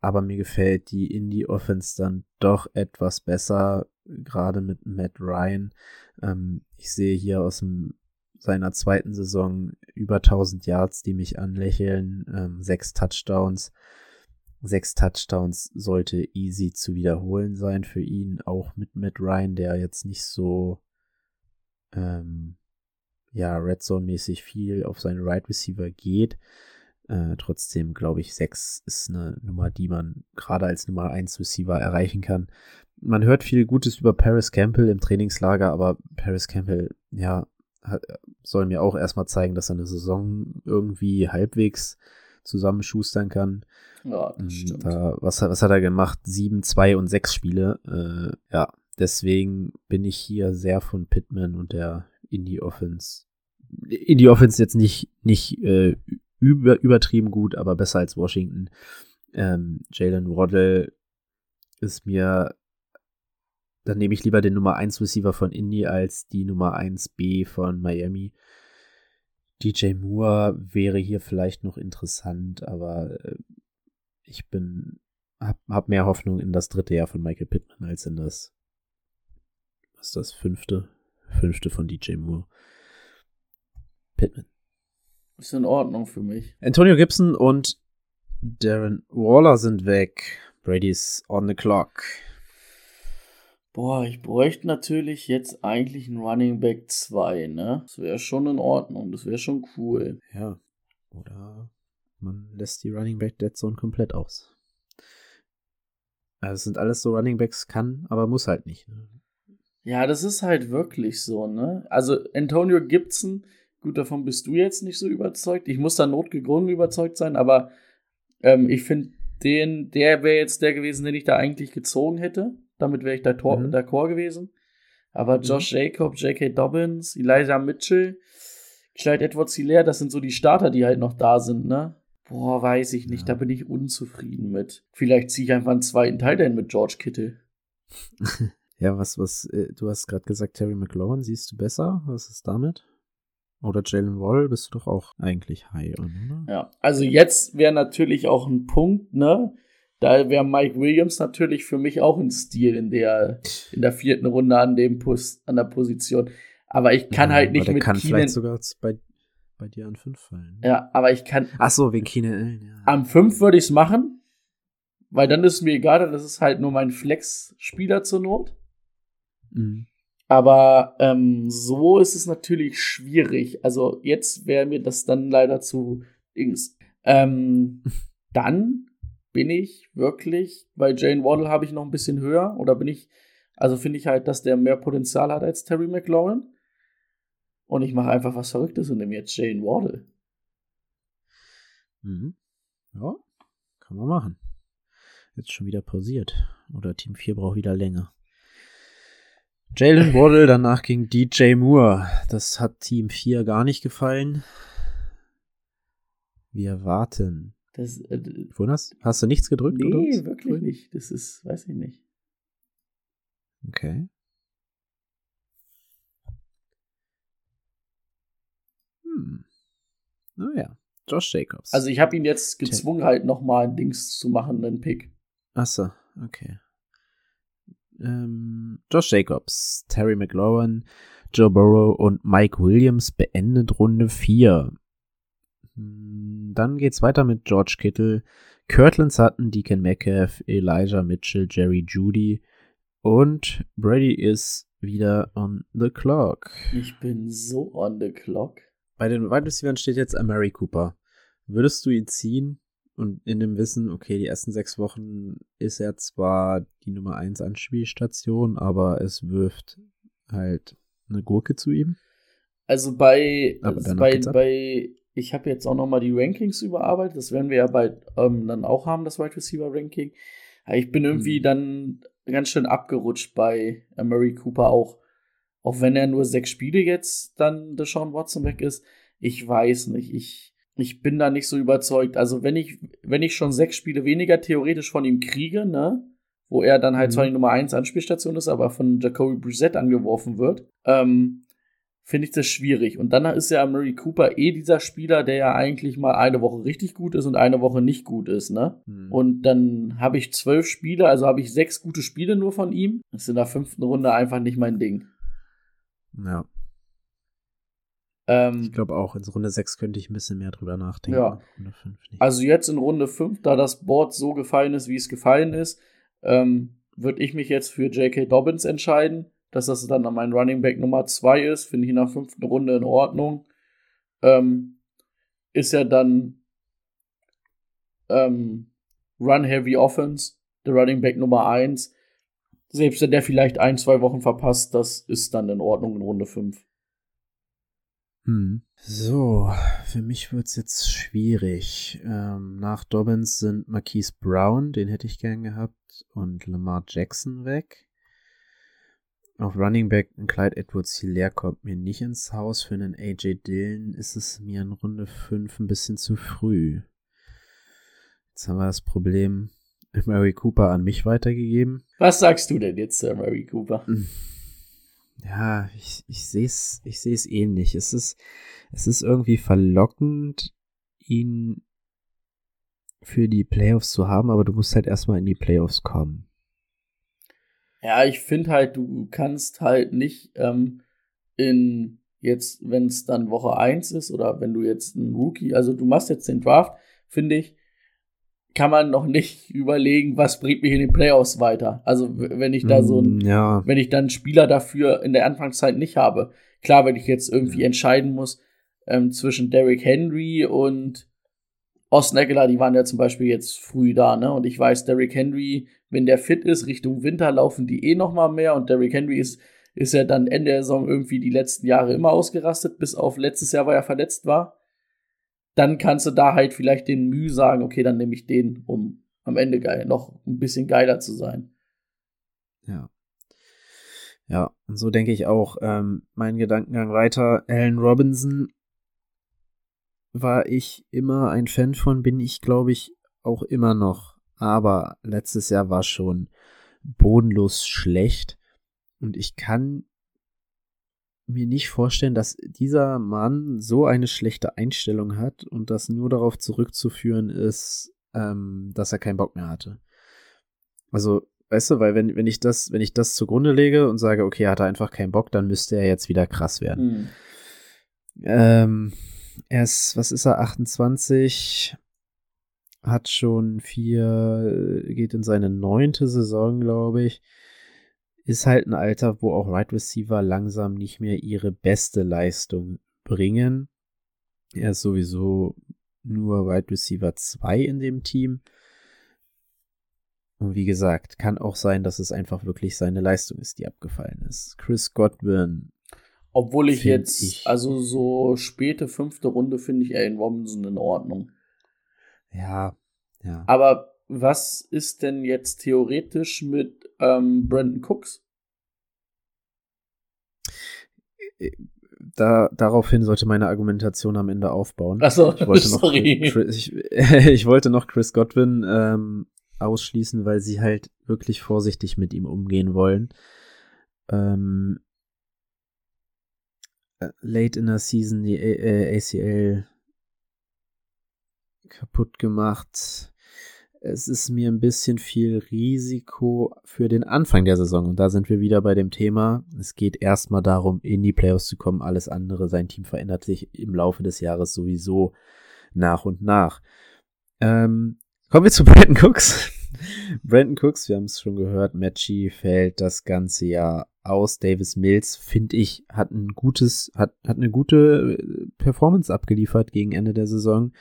aber mir gefällt die Indie-Offense dann doch etwas besser, gerade mit Matt Ryan. Ähm, ich sehe hier aus dem, seiner zweiten Saison über 1000 Yards, die mich anlächeln, ähm, sechs Touchdowns. Sechs Touchdowns sollte easy zu wiederholen sein für ihn, auch mit Matt Ryan, der jetzt nicht so ähm, ja, Red Zone-mäßig viel auf seinen Right Receiver geht. Äh, trotzdem glaube ich, 6 ist eine Nummer, die man gerade als Nummer 1 Receiver erreichen kann. Man hört viel Gutes über Paris Campbell im Trainingslager, aber Paris Campbell, ja, hat, soll mir auch erstmal zeigen, dass er eine Saison irgendwie halbwegs zusammenschustern kann. Ja, das Und stimmt. Da, was, hat- was hat er gemacht? Sieben, zwei und sechs Spiele. Äh, ja, deswegen bin ich hier sehr von Pittman und der Indie Offense. Indie Offense jetzt nicht, nicht äh, über, übertrieben gut, aber besser als Washington. Ähm, Jalen Waddle ist mir, dann nehme ich lieber den Nummer 1 Receiver von Indy als die Nummer 1B von Miami. DJ Moore wäre hier vielleicht noch interessant, aber äh, ich bin, hab, hab mehr Hoffnung in das dritte Jahr von Michael Pittman als in das, was ist das, fünfte? Fünfte von DJ Moore. Pittman. Ist in Ordnung für mich. Antonio Gibson und Darren Waller sind weg. Brady's on the clock. Boah, ich bräuchte natürlich jetzt eigentlich einen Running Back 2, ne? Das wäre schon in Ordnung, das wäre schon cool. Ja. Oder man lässt die Running Back Dead Zone komplett aus. Also es sind alles so Running Backs, kann, aber muss halt nicht. Ne? Ja, das ist halt wirklich so, ne? Also Antonio Gibson, gut, davon bist du jetzt nicht so überzeugt. Ich muss da notgedrungen überzeugt sein, aber ähm, ich finde den, der wäre jetzt der gewesen, den ich da eigentlich gezogen hätte. Damit wäre ich da Tor, Mhm. d'accord gewesen. Aber Josh Jacob, J.K. Dobbins, Elijah Mitchell, Clyde Edwards Hilaire, das sind so die Starter, die halt noch da sind, ne? Boah, weiß ich nicht, Ja. da bin ich unzufrieden mit. Vielleicht ziehe ich einfach einen zweiten Teil denn mit George Kittle. Ja, was, was, äh, du hast gerade gesagt, Terry McLaurin, siehst du besser? Was ist damit? Oder Jalen Wall bist du doch auch eigentlich high on, oder? Ja, also jetzt wäre natürlich auch ein Punkt, ne? Da wäre Mike Williams natürlich für mich auch ein Stil in der, in der vierten Runde an dem Pus, an der Position. Aber ich kann Ja, halt nicht der mit kann Keenan. vielleicht sogar bei, bei dir an fünf fallen. Ja, aber ich kann. Ach so, wegen Keenan Allen, ja. Am 5 würde ich es machen, weil dann ist mir egal, dann ist es halt nur mein Flex-Spieler zur Not. Mhm. Aber ähm, so ist es natürlich schwierig. Also jetzt wäre mir das dann leider zu Dings. Ähm, dann bin ich wirklich, bei Jane Waddle habe ich noch ein bisschen höher oder bin ich, also finde ich halt, dass der mehr Potenzial hat als Terry McLaurin. Und ich mache einfach was Verrücktes und nehme jetzt Jane Waddle. Mhm. Ja, kann man machen. Jetzt schon wieder pausiert. Oder Team 4 braucht wieder länger. Jalen Waddle, danach ging DJ Moore. Das hat Team 4 gar nicht gefallen. Wir warten. Das, äh, Jonas, hast du nichts gedrückt? oder nee, was? wirklich nicht. Das ist, weiß ich nicht. Okay. Hm. Naja, Josh Jacobs. Also ich habe ihn jetzt gezwungen, halt nochmal ein Dings zu machen, einen Pick. Achso, okay. Ähm, Josh Jacobs, Terry McLaurin, Joe Burrow und Mike Williams beendet Runde 4. Hm, Dann geht's weiter mit George Kittle, Kirtland Sutton, Deacon Metcalf, Elijah Mitchell, Jerry Judy und Brady ist wieder on the clock. Ich bin so on the clock. Bei den Wide Receivers steht jetzt Amari Cooper. Würdest du ihn ziehen und in dem Wissen, okay, die ersten sechs Wochen ist er zwar die Nummer 1 Anspielstation, aber es wirft halt eine Gurke zu ihm? Also bei, also bei, bei ich habe jetzt auch noch mal die Rankings überarbeitet. Das werden wir ja bald ähm, dann auch haben, das Wide Receiver Ranking. Ich bin irgendwie Mhm. dann ganz schön abgerutscht bei Murray Cooper auch. Auch wenn er nur sechs Spiele jetzt dann Deshaun Watson weg ist. Ich weiß nicht. Ich, ich bin da nicht so überzeugt. Also wenn ich, wenn ich schon sechs Spiele weniger theoretisch von ihm kriege, ne? wo er dann halt Mhm. zwar die Nummer 1 Anspielstation ist, aber von Jacoby Brissett angeworfen wird, ähm, finde ich das schwierig. Und dann ist ja Murray Cooper eh dieser Spieler, der ja eigentlich mal eine Woche richtig gut ist und eine Woche nicht gut ist, ne? Hm. Und dann habe ich zwölf Spiele, also habe ich sechs gute Spiele nur von ihm. Das ist in der fünften Runde einfach nicht mein Ding. ja, Ähm, ich glaube auch, in Runde 6 könnte ich ein bisschen mehr drüber nachdenken. Ja. Runde 5 nicht. Also jetzt in Runde 5, da das Board so gefallen ist, wie es gefallen ist, ähm, würde ich mich jetzt für J.K. Dobbins entscheiden, dass das dann mein Running Back Nummer 2 ist. Finde ich in der fünften Runde in Ordnung. Ähm, ist ja dann ähm, Run Heavy Offense, der Running Back Nummer 1. Selbst wenn der vielleicht ein, zwei Wochen verpasst, das ist dann in Ordnung in Runde 5. Hm. So, für mich wird's jetzt schwierig. Ähm, nach Dobbins sind Marquise Brown, den hätte ich gern gehabt, und Lamar Jackson weg. Auf Running Back ein Clyde Edwards Hilaire kommt mir nicht ins Haus. Für einen AJ Dillon ist es mir in Runde 5 ein bisschen zu früh. Jetzt haben wir das Problem Mary Cooper an mich weitergegeben. Was sagst du denn jetzt, Sir Mary Cooper? Ja, ich, ich sehe es ich seh's ähnlich. Es ist, es ist irgendwie verlockend, ihn für die Playoffs zu haben, aber du musst halt erstmal in die Playoffs kommen. Ja, ich finde halt, du kannst halt nicht ähm, in jetzt, wenn es dann Woche 1 ist oder wenn du jetzt ein Rookie, also du machst jetzt den Draft, finde ich, kann man noch nicht überlegen, was bringt mich in den Playoffs weiter. Also wenn ich da so ein, Mm, Ja, wenn ich dann einen Spieler dafür in der Anfangszeit nicht habe. Klar, wenn ich jetzt irgendwie entscheiden muss ähm, zwischen Derrick Henry und Austin Eckler, die waren ja zum Beispiel jetzt früh da, ne? Und ich weiß, Derrick Henry, wenn der fit ist, Richtung Winter laufen die eh noch mal mehr und Derrick Henry ist, ist ja dann Ende der Saison irgendwie die letzten Jahre immer ausgerastet, bis auf letztes Jahr, weil er verletzt war. Dann kannst du da halt vielleicht den Mühe sagen, okay, dann nehme ich den, um am Ende geil, noch ein bisschen geiler zu sein. ja. Ja, und so denke ich auch. Ähm, mein Gedankengang weiter. Allen Robinson war ich immer ein Fan von, bin ich, glaube ich, auch immer noch. Aber letztes Jahr war schon bodenlos schlecht. Und ich kann mir nicht vorstellen, dass dieser Mann so eine schlechte Einstellung hat und das nur darauf zurückzuführen ist, ähm, dass er keinen Bock mehr hatte. Also, weißt du, weil wenn, wenn ich das, wenn ich das zugrunde lege und sage, okay, er hatte einfach keinen Bock, dann müsste er jetzt wieder krass werden. Hm. Ähm, er ist, was ist er, 28, hat schon vier, geht in seine neunte Saison, glaube ich. Ist halt ein Alter, wo auch Right Receiver langsam nicht mehr ihre beste Leistung bringen. Er ist sowieso nur Wide Receiver 2 in dem Team. Und wie gesagt, kann auch sein, dass es einfach wirklich seine Leistung ist, die abgefallen ist. Chris Godwin Obwohl ich jetzt, ich. also so späte fünfte Runde finde ich Allen Robinson in Ordnung. Ja, ja. Aber was ist denn jetzt theoretisch mit ähm, Brandon Cooks? Da, daraufhin sollte meine Argumentation am Ende aufbauen. Achso, ich wollte noch, sorry. Chris, ich, ich wollte noch Chris Godwin ähm, ausschließen, weil sie halt wirklich vorsichtig mit ihm umgehen wollen. Ähm, äh, late in der Season die A äh, ACL kaputt gemacht. Es ist mir ein bisschen viel Risiko für den Anfang der Saison. Und da sind wir wieder bei dem Thema. Es geht erstmal darum, in die Playoffs zu kommen. Alles andere, sein Team verändert sich im Laufe des Jahres sowieso nach und nach. Ähm, kommen wir zu Brandon Cooks. Brandon Cooks, wir haben es schon gehört, Matchy fällt das ganze Jahr aus. Davis Mills, finde ich, hat ein gutes, hat, hat eine gute äh, Performance abgeliefert gegen Ende der Saison.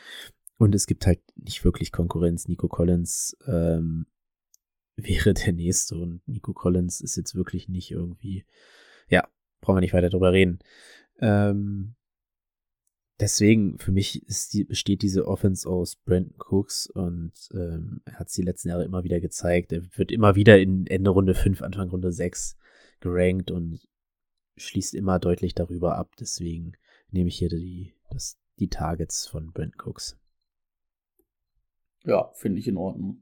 Und es gibt halt nicht wirklich Konkurrenz. Nico Collins ähm, wäre der nächste und Nico Collins ist jetzt wirklich nicht irgendwie, ja, brauchen wir nicht weiter drüber reden. Ähm, deswegen, für mich ist die, besteht diese Offense aus Brandon Cooks und ähm, er hat es die letzten Jahre immer wieder gezeigt. Er wird immer wieder in Ende Runde 5, Anfang Runde 6 gerankt und schließt immer deutlich darüber ab. Deswegen nehme ich hier die, das, die Targets von Brandon Cooks. Ja, finde ich in Ordnung.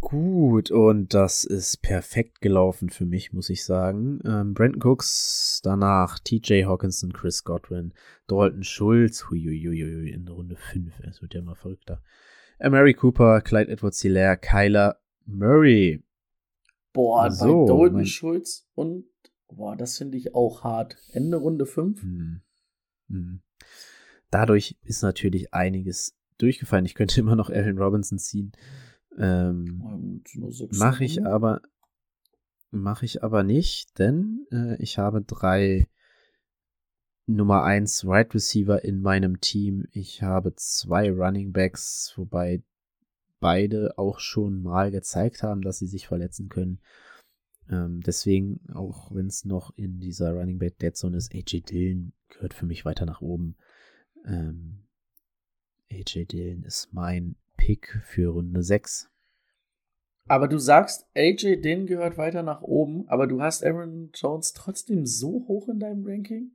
Gut, und das ist perfekt gelaufen für mich, muss ich sagen. Ähm, Brandon Cooks, danach TJ Hawkinson, Chris Godwin, Dalton Schulz, huiuiuiui, in Runde 5, es wird ja immer verrückter. Mary Cooper, Clyde Edwards Hilaire, Kyler Murray. Boah, So, bei Dalton mein- Schulz und boah, das finde ich auch hart. Ende Runde 5. Hm. Hm. Dadurch ist natürlich einiges durchgefallen. Ich könnte immer noch Allen Robinson ziehen. Ähm, Mache ich aber mache ich aber nicht, denn äh, ich habe drei Nummer eins Wide Receiver in meinem Team. Ich habe zwei Running Backs, wobei beide auch schon mal gezeigt haben, dass sie sich verletzen können. Ähm, deswegen, auch wenn es noch in dieser Running Back Dead Zone ist, AJ Dillon gehört für mich weiter nach oben. Ähm, AJ Dillon ist mein Pick für Runde 6. Aber du sagst, AJ Dillon gehört weiter nach oben, aber du hast Aaron Jones trotzdem so hoch in deinem Ranking?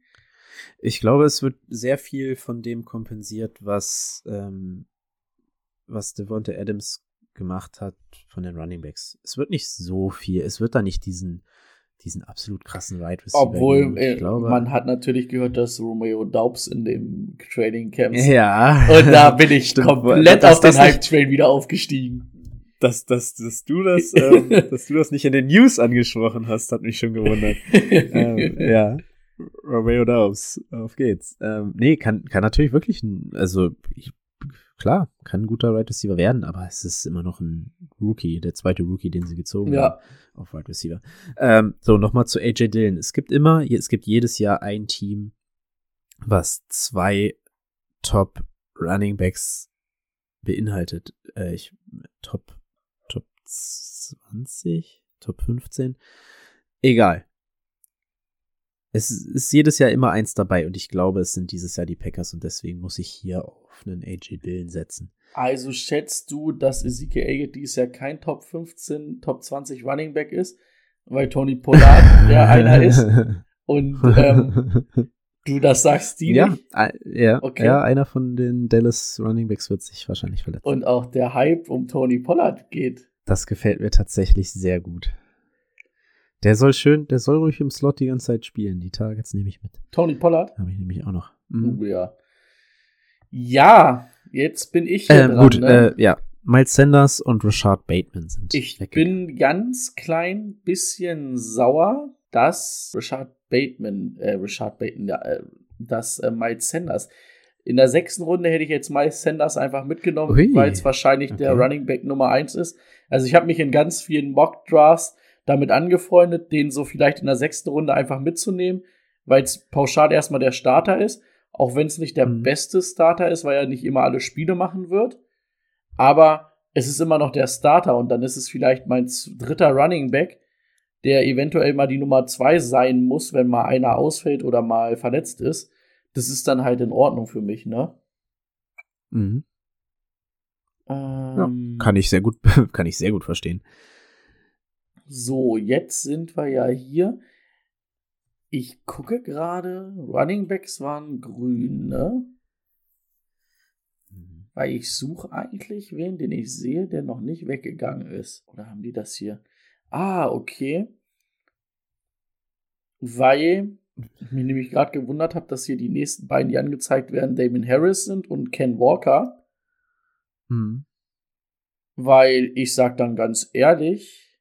Ich glaube, es wird sehr viel von dem kompensiert, was, ähm, was Devonta Adams gemacht hat von den Running Backs. Es wird nicht so viel. Es wird da nicht diesen, diesen absolut krassen Wide Receiver Obwohl, äh, glaube, man hat natürlich gehört, dass Romeo Daubs in dem Training Camp ja. Und da bin ich Stimmt, komplett auf den Hype-Train wieder aufgestiegen. Dass, dass, dass, du das, ähm, dass du das nicht in den News angesprochen hast, hat mich schon gewundert. ähm, ja. Romeo Dobbs, auf geht's. Ähm, nee, kann, kann natürlich wirklich ein, also ich, klar, kann ein guter Wide Receiver werden, aber es ist immer noch ein Rookie, der zweite Rookie, den sie gezogen Ja. haben auf Wide Receiver. Ähm, so, nochmal zu AJ Dillon. Es gibt immer, es gibt jedes Jahr ein Team, was zwei Top Running Backs beinhaltet. Äh, ich, Top, Top 20, Top 15. Egal. Es ist jedes Jahr immer eins dabei und ich glaube, es sind dieses Jahr die Packers und deswegen muss ich hier auf einen AJ Dillon setzen. Also schätzt du, dass Ezekiel Elliott dieses Jahr kein Top 15, Top 20 Running Back ist, weil Tony Pollard ja einer ist und ähm, du das sagst, die ja, nicht? ja, Okay. ja, einer von den Dallas Running Backs wird sich wahrscheinlich verletzen. Und auch der Hype um Tony Pollard geht. Das gefällt mir tatsächlich sehr gut. Der soll schön, der soll ruhig im Slot die ganze Zeit spielen. Die Targets nehme ich mit. Tony Pollard? Habe ich nämlich auch noch. Mhm. Oh, ja. Ja, jetzt bin ich hier Ähm, dran, gut, ne? äh, ja. Miles Sanders und Rashad Bateman sind Ich weggegangen. bin ganz klein bisschen sauer, dass Rashad Bateman, äh, Rashad Bateman, ja, äh, dass äh, Miles Sanders. In der sechsten Runde hätte ich jetzt Miles Sanders einfach mitgenommen, weil es wahrscheinlich der Okay. Running Back Nummer eins ist. Also ich habe mich in ganz vielen Mock Drafts damit angefreundet, den so vielleicht in der sechsten Runde einfach mitzunehmen, weil es pauschal erstmal der Starter ist. Auch wenn es nicht der Mhm. beste Starter ist, weil er nicht immer alle Spiele machen wird. Aber es ist immer noch der Starter und dann ist es vielleicht mein dritter Running Back, der eventuell mal die Nummer zwei sein muss, wenn mal einer ausfällt oder mal verletzt ist. Das ist dann halt in Ordnung für mich, ne? Mhm. Ähm, Kann ich sehr gut, kann ich sehr gut verstehen. So, jetzt sind wir ja hier. Ich gucke gerade, Running Backs waren grün, ne? Mhm. Weil ich suche eigentlich wen, den ich sehe, der noch nicht weggegangen ist. Oder haben die das hier? Ah, okay. Weil ich mich nämlich gerade gewundert habe, dass hier die nächsten beiden, die angezeigt werden, Damon Harris sind und Ken Walker. Mhm. Weil ich sag dann ganz ehrlich,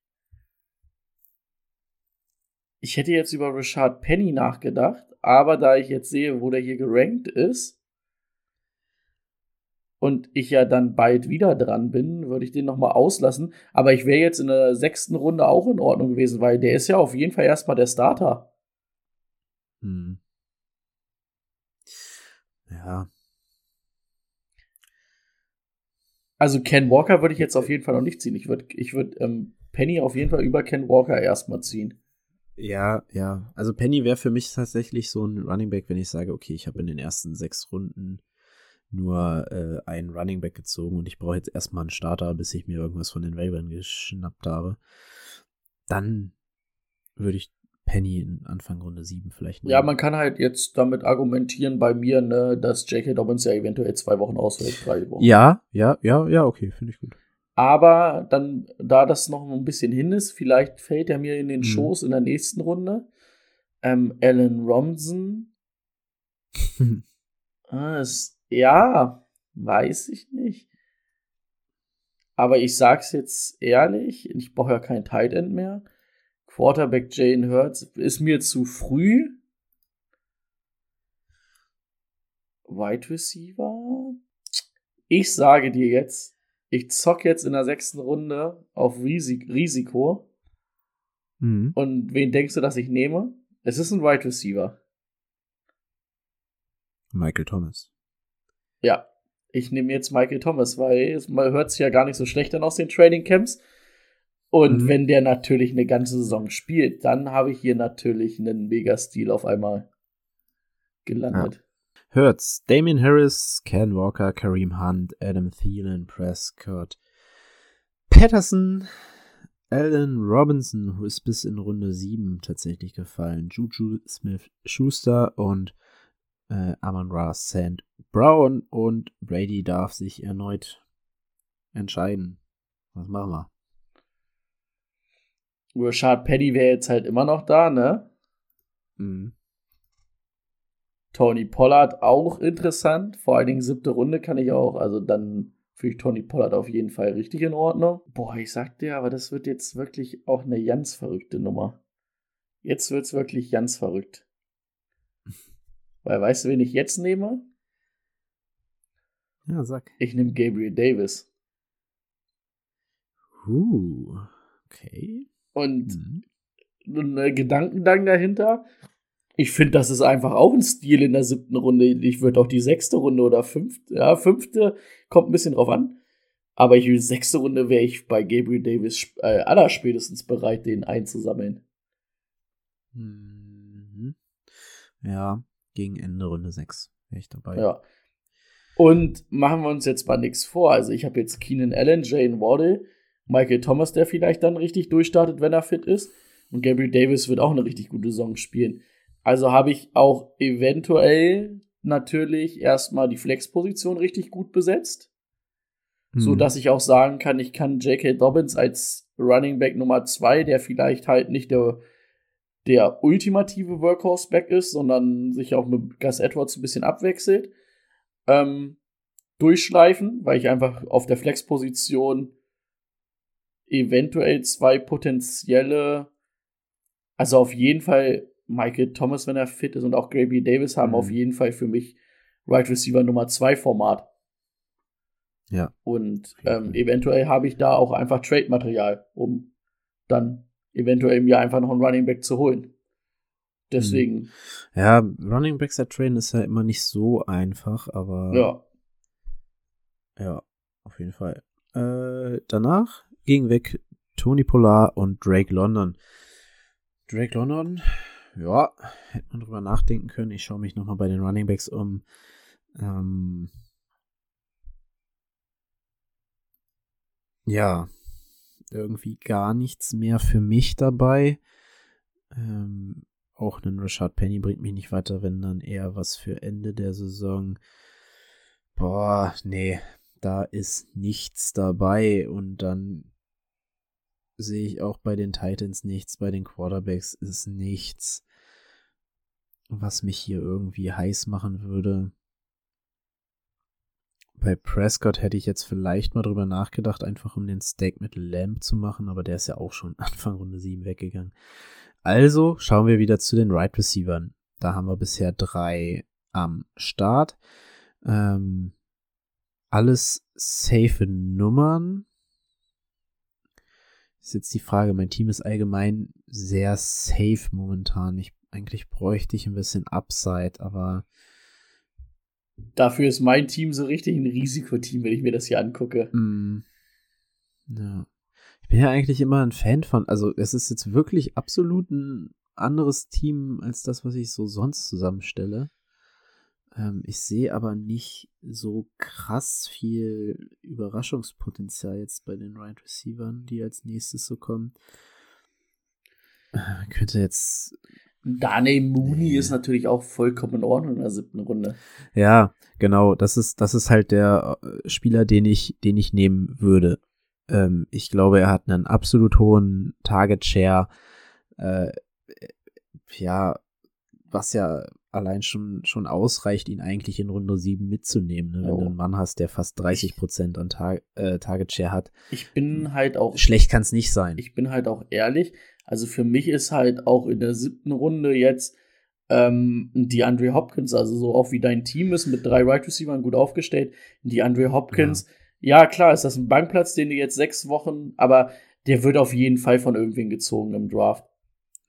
ich hätte jetzt über Richard Penny nachgedacht, aber da ich jetzt sehe, wo der hier gerankt ist und ich ja dann bald wieder dran bin, würde ich den noch mal auslassen. Aber ich wäre jetzt in der sechsten Runde auch in Ordnung gewesen, weil der ist ja auf jeden Fall erstmal der Starter. Mhm. Ja. Also Ken Walker würde ich jetzt auf jeden Fall noch nicht ziehen. Ich würde ich würd, ähm, Penny auf jeden Fall über Ken Walker erstmal ziehen. Ja, ja. Also Penny wäre für mich tatsächlich so ein Running Back, wenn ich sage, okay, ich habe in den ersten sechs Runden nur äh, einen Running Back gezogen und ich brauche jetzt erstmal einen Starter, bis ich mir irgendwas von den Ravens geschnappt habe. Dann würde ich Penny in Anfang Runde 7 vielleicht Ja, nehmen. man kann halt jetzt damit argumentieren bei mir, ne, dass J.K. Dobbins ja eventuell zwei Wochen ausfällt, drei Wochen. Ja, ja, ja, ja, okay, finde ich gut. Aber dann, da das noch ein bisschen hin ist, vielleicht fällt er mir in den Mhm. Schoß in der nächsten Runde. Ähm, Alan Romson. Ah, ist, ja, weiß ich nicht. Aber ich sag's jetzt ehrlich, ich brauche ja kein Tight End mehr. Quarterback Jane Hurts ist mir zu früh. Wide Receiver? Ich sage dir jetzt, ich zock jetzt in der sechsten Runde auf Risik Risiko. Mhm. Und wen denkst du, dass ich nehme? Es ist ein Wide Receiver. Michael Thomas. Ja, ich nehme jetzt Michael Thomas, weil es hört sich ja gar nicht so schlecht an aus den Training Camps. Und Mhm. wenn der natürlich eine ganze Saison spielt, dann habe ich hier natürlich einen Mega-Stil auf einmal gelandet. Hurts, Damien Harris, Ken Walker, Kareem Hunt, Adam Thielen, Prescott, Patterson, Allen Robinson, who ist bis in Runde 7 tatsächlich gefallen, Juju Smith Schuster und äh, Amon Ra St. Brown und Brady darf sich erneut entscheiden. Was machen wir? Rashad Petty wäre jetzt halt immer noch da, ne? Mhm. Tony Pollard auch interessant. Vor allen Dingen siebte Runde kann ich auch. Also dann finde ich Tony Pollard auf jeden Fall richtig in Ordnung. Boah, ich sag dir, aber das wird jetzt wirklich auch eine ganz verrückte Nummer. Jetzt wird's wirklich ganz verrückt. Weil weißt du, wen ich jetzt nehme? Ja, sag. Ich nehme Gabriel Davis. Uh, okay. Und Mhm. ein Gedankengang dahinter. Ich finde, das ist einfach auch ein Stil in der siebten Runde. Ich würde auch die sechste Runde oder fünfte, ja, fünfte, kommt ein bisschen drauf an. Aber ich sechste Runde wäre ich bei Gabriel Davis äh, allerspätestens bereit, den einzusammeln. Mhm. Ja, gegen Ende Runde 6 wäre ich dabei. Ja. Und machen wir uns jetzt mal nichts vor. Also ich habe jetzt Keenan Allen, Jane Waddle, Michael Thomas, der vielleicht dann richtig durchstartet, wenn er fit ist. Und Gabriel Davis wird auch eine richtig gute Saison spielen. Also habe ich auch eventuell natürlich erstmal die Flexposition richtig gut besetzt. So Mhm. dass ich auch sagen kann, ich kann J.K. Dobbins als Running Back Nummer zwei, der vielleicht halt nicht der, der ultimative Workhorse-Back ist, sondern sich auch mit Gus Edwards ein bisschen abwechselt, ähm, durchschleifen, weil ich einfach auf der Flexposition eventuell zwei potenzielle, also auf jeden Fall Michael Thomas, wenn er fit ist, und auch Gabriel Davis haben Mhm. auf jeden Fall für mich Right Receiver Nummer zwei Format. Ja. Und ähm, eventuell habe ich da auch einfach Trade-Material, um dann eventuell mir einfach noch einen Running Back zu holen. Deswegen, Ja, Running Backs at Train ist ja immer nicht so einfach, aber ja. ja, auf jeden Fall. Äh, danach ging weg Tony Polar und Drake London. Drake London, ja, hätte man drüber nachdenken können. Ich schaue mich nochmal bei den Running Backs um. Ähm, ja, irgendwie gar nichts mehr für mich dabei. Ähm, auch ein Rashad Penny bringt mich nicht weiter, wenn dann eher was für Ende der Saison. Boah, nee, da ist nichts dabei und dann sehe ich auch bei den Titans nichts, bei den Quarterbacks ist nichts, was mich hier irgendwie heiß machen würde. Bei Prescott hätte ich jetzt vielleicht mal drüber nachgedacht, einfach um den Steak mit Lamb zu machen, aber der ist ja auch schon Anfang Runde 7 weggegangen. Also schauen wir wieder zu den Right Receivern. Da haben wir bisher drei am Start. Ähm, alles safe Nummern. Ist jetzt die Frage, mein Team ist allgemein sehr safe momentan. Ich, eigentlich bräuchte ich ein bisschen Upside, aber Dafür ist mein Team so richtig ein Risikoteam, wenn ich mir das hier angucke. Mm. Ja. Ich bin ja eigentlich immer ein Fan von, also es ist jetzt wirklich absolut ein anderes Team als das, was ich so sonst zusammenstelle. Ähm, ich sehe aber nicht so krass viel Überraschungspotenzial jetzt bei den Right Receivern, die als nächstes so kommen. Äh, könnte jetzt Dane Mooney Nee. ist natürlich auch vollkommen in Ordnung in der siebten Runde. Ja, genau. Das ist, das ist halt der äh, Spieler, den ich, den ich nehmen würde. Ähm, ich glaube, er hat einen absolut hohen Target Share. Äh, ja, was ja allein schon, schon ausreicht, ihn eigentlich in Runde 7 mitzunehmen, ne? wenn Oh. du einen Mann hast, der fast 30 Prozent an Tar äh, Target Share hat. Ich bin halt auch Schlecht kann es nicht sein. ich bin halt auch ehrlich. Also für mich ist halt auch in der siebten Runde jetzt ähm, die Andre Hopkins, also so auch wie dein Team ist mit drei Right Receivers gut aufgestellt. Die Andre Hopkins, ja. klar, ist das ein Bankplatz, den du jetzt sechs Wochen, aber der wird auf jeden Fall von irgendwen gezogen im Draft.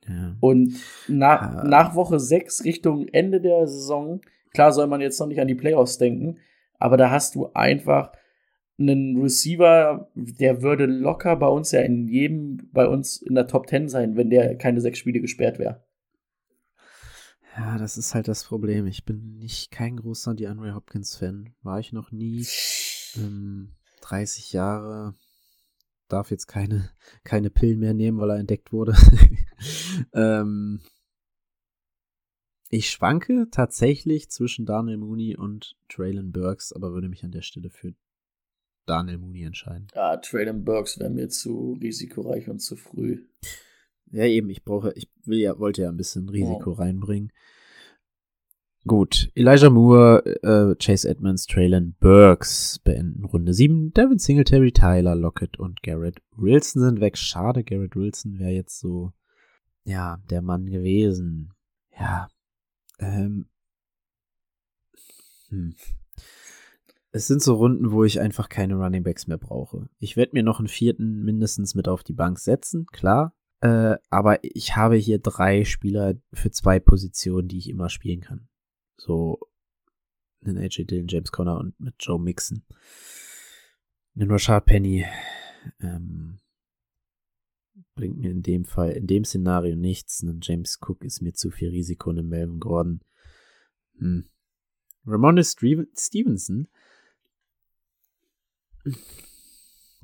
Ja. Und na, Ah. nach Woche 6 Richtung Ende der Saison, klar soll man jetzt noch nicht an die Playoffs denken, aber da hast du einfach einen Receiver, der würde locker bei uns ja in jedem, bei uns in der Top 10 sein, wenn der keine sechs Spiele gesperrt wäre. ja, das ist halt das Problem. Ich bin nicht kein großer DeAndre Hopkins-Fan. War ich noch nie. Ähm, 30 Jahre. Darf jetzt keine, keine Pillen mehr nehmen, weil er entdeckt wurde. ähm, ich schwanke tatsächlich zwischen Daniel Mooney und Traylon Burks, aber würde mich an der Stelle für Daniel Mooney entscheiden. Ja, Traylon Burks wäre mir zu risikoreich und zu früh. Ja, eben, ich brauche, ich will ja, wollte ja ein bisschen Risiko reinbringen. Gut, Elijah Moore, äh, Chase Edmonds, Traylon Burks beenden Runde 7. Devin Singletary, Tyler Lockett und Garrett Wilson sind weg. Schade, Garrett Wilson wäre jetzt so, ja, der Mann gewesen. Ja, ähm, hm. Es sind so Runden, wo ich einfach keine Running Backs mehr brauche. Ich werde mir noch einen vierten mindestens mit auf die Bank setzen, klar. Äh, aber ich habe hier drei Spieler für zwei Positionen, die ich immer spielen kann. So einen AJ Dillon, James Conner und mit Joe Mixon. Einen Rashad Penny ähm, bringt mir in dem Fall, in dem Szenario nichts. Ein James Cook ist mir zu viel Risiko. Ein Melvin Gordon. Hm. Steven- Stevenson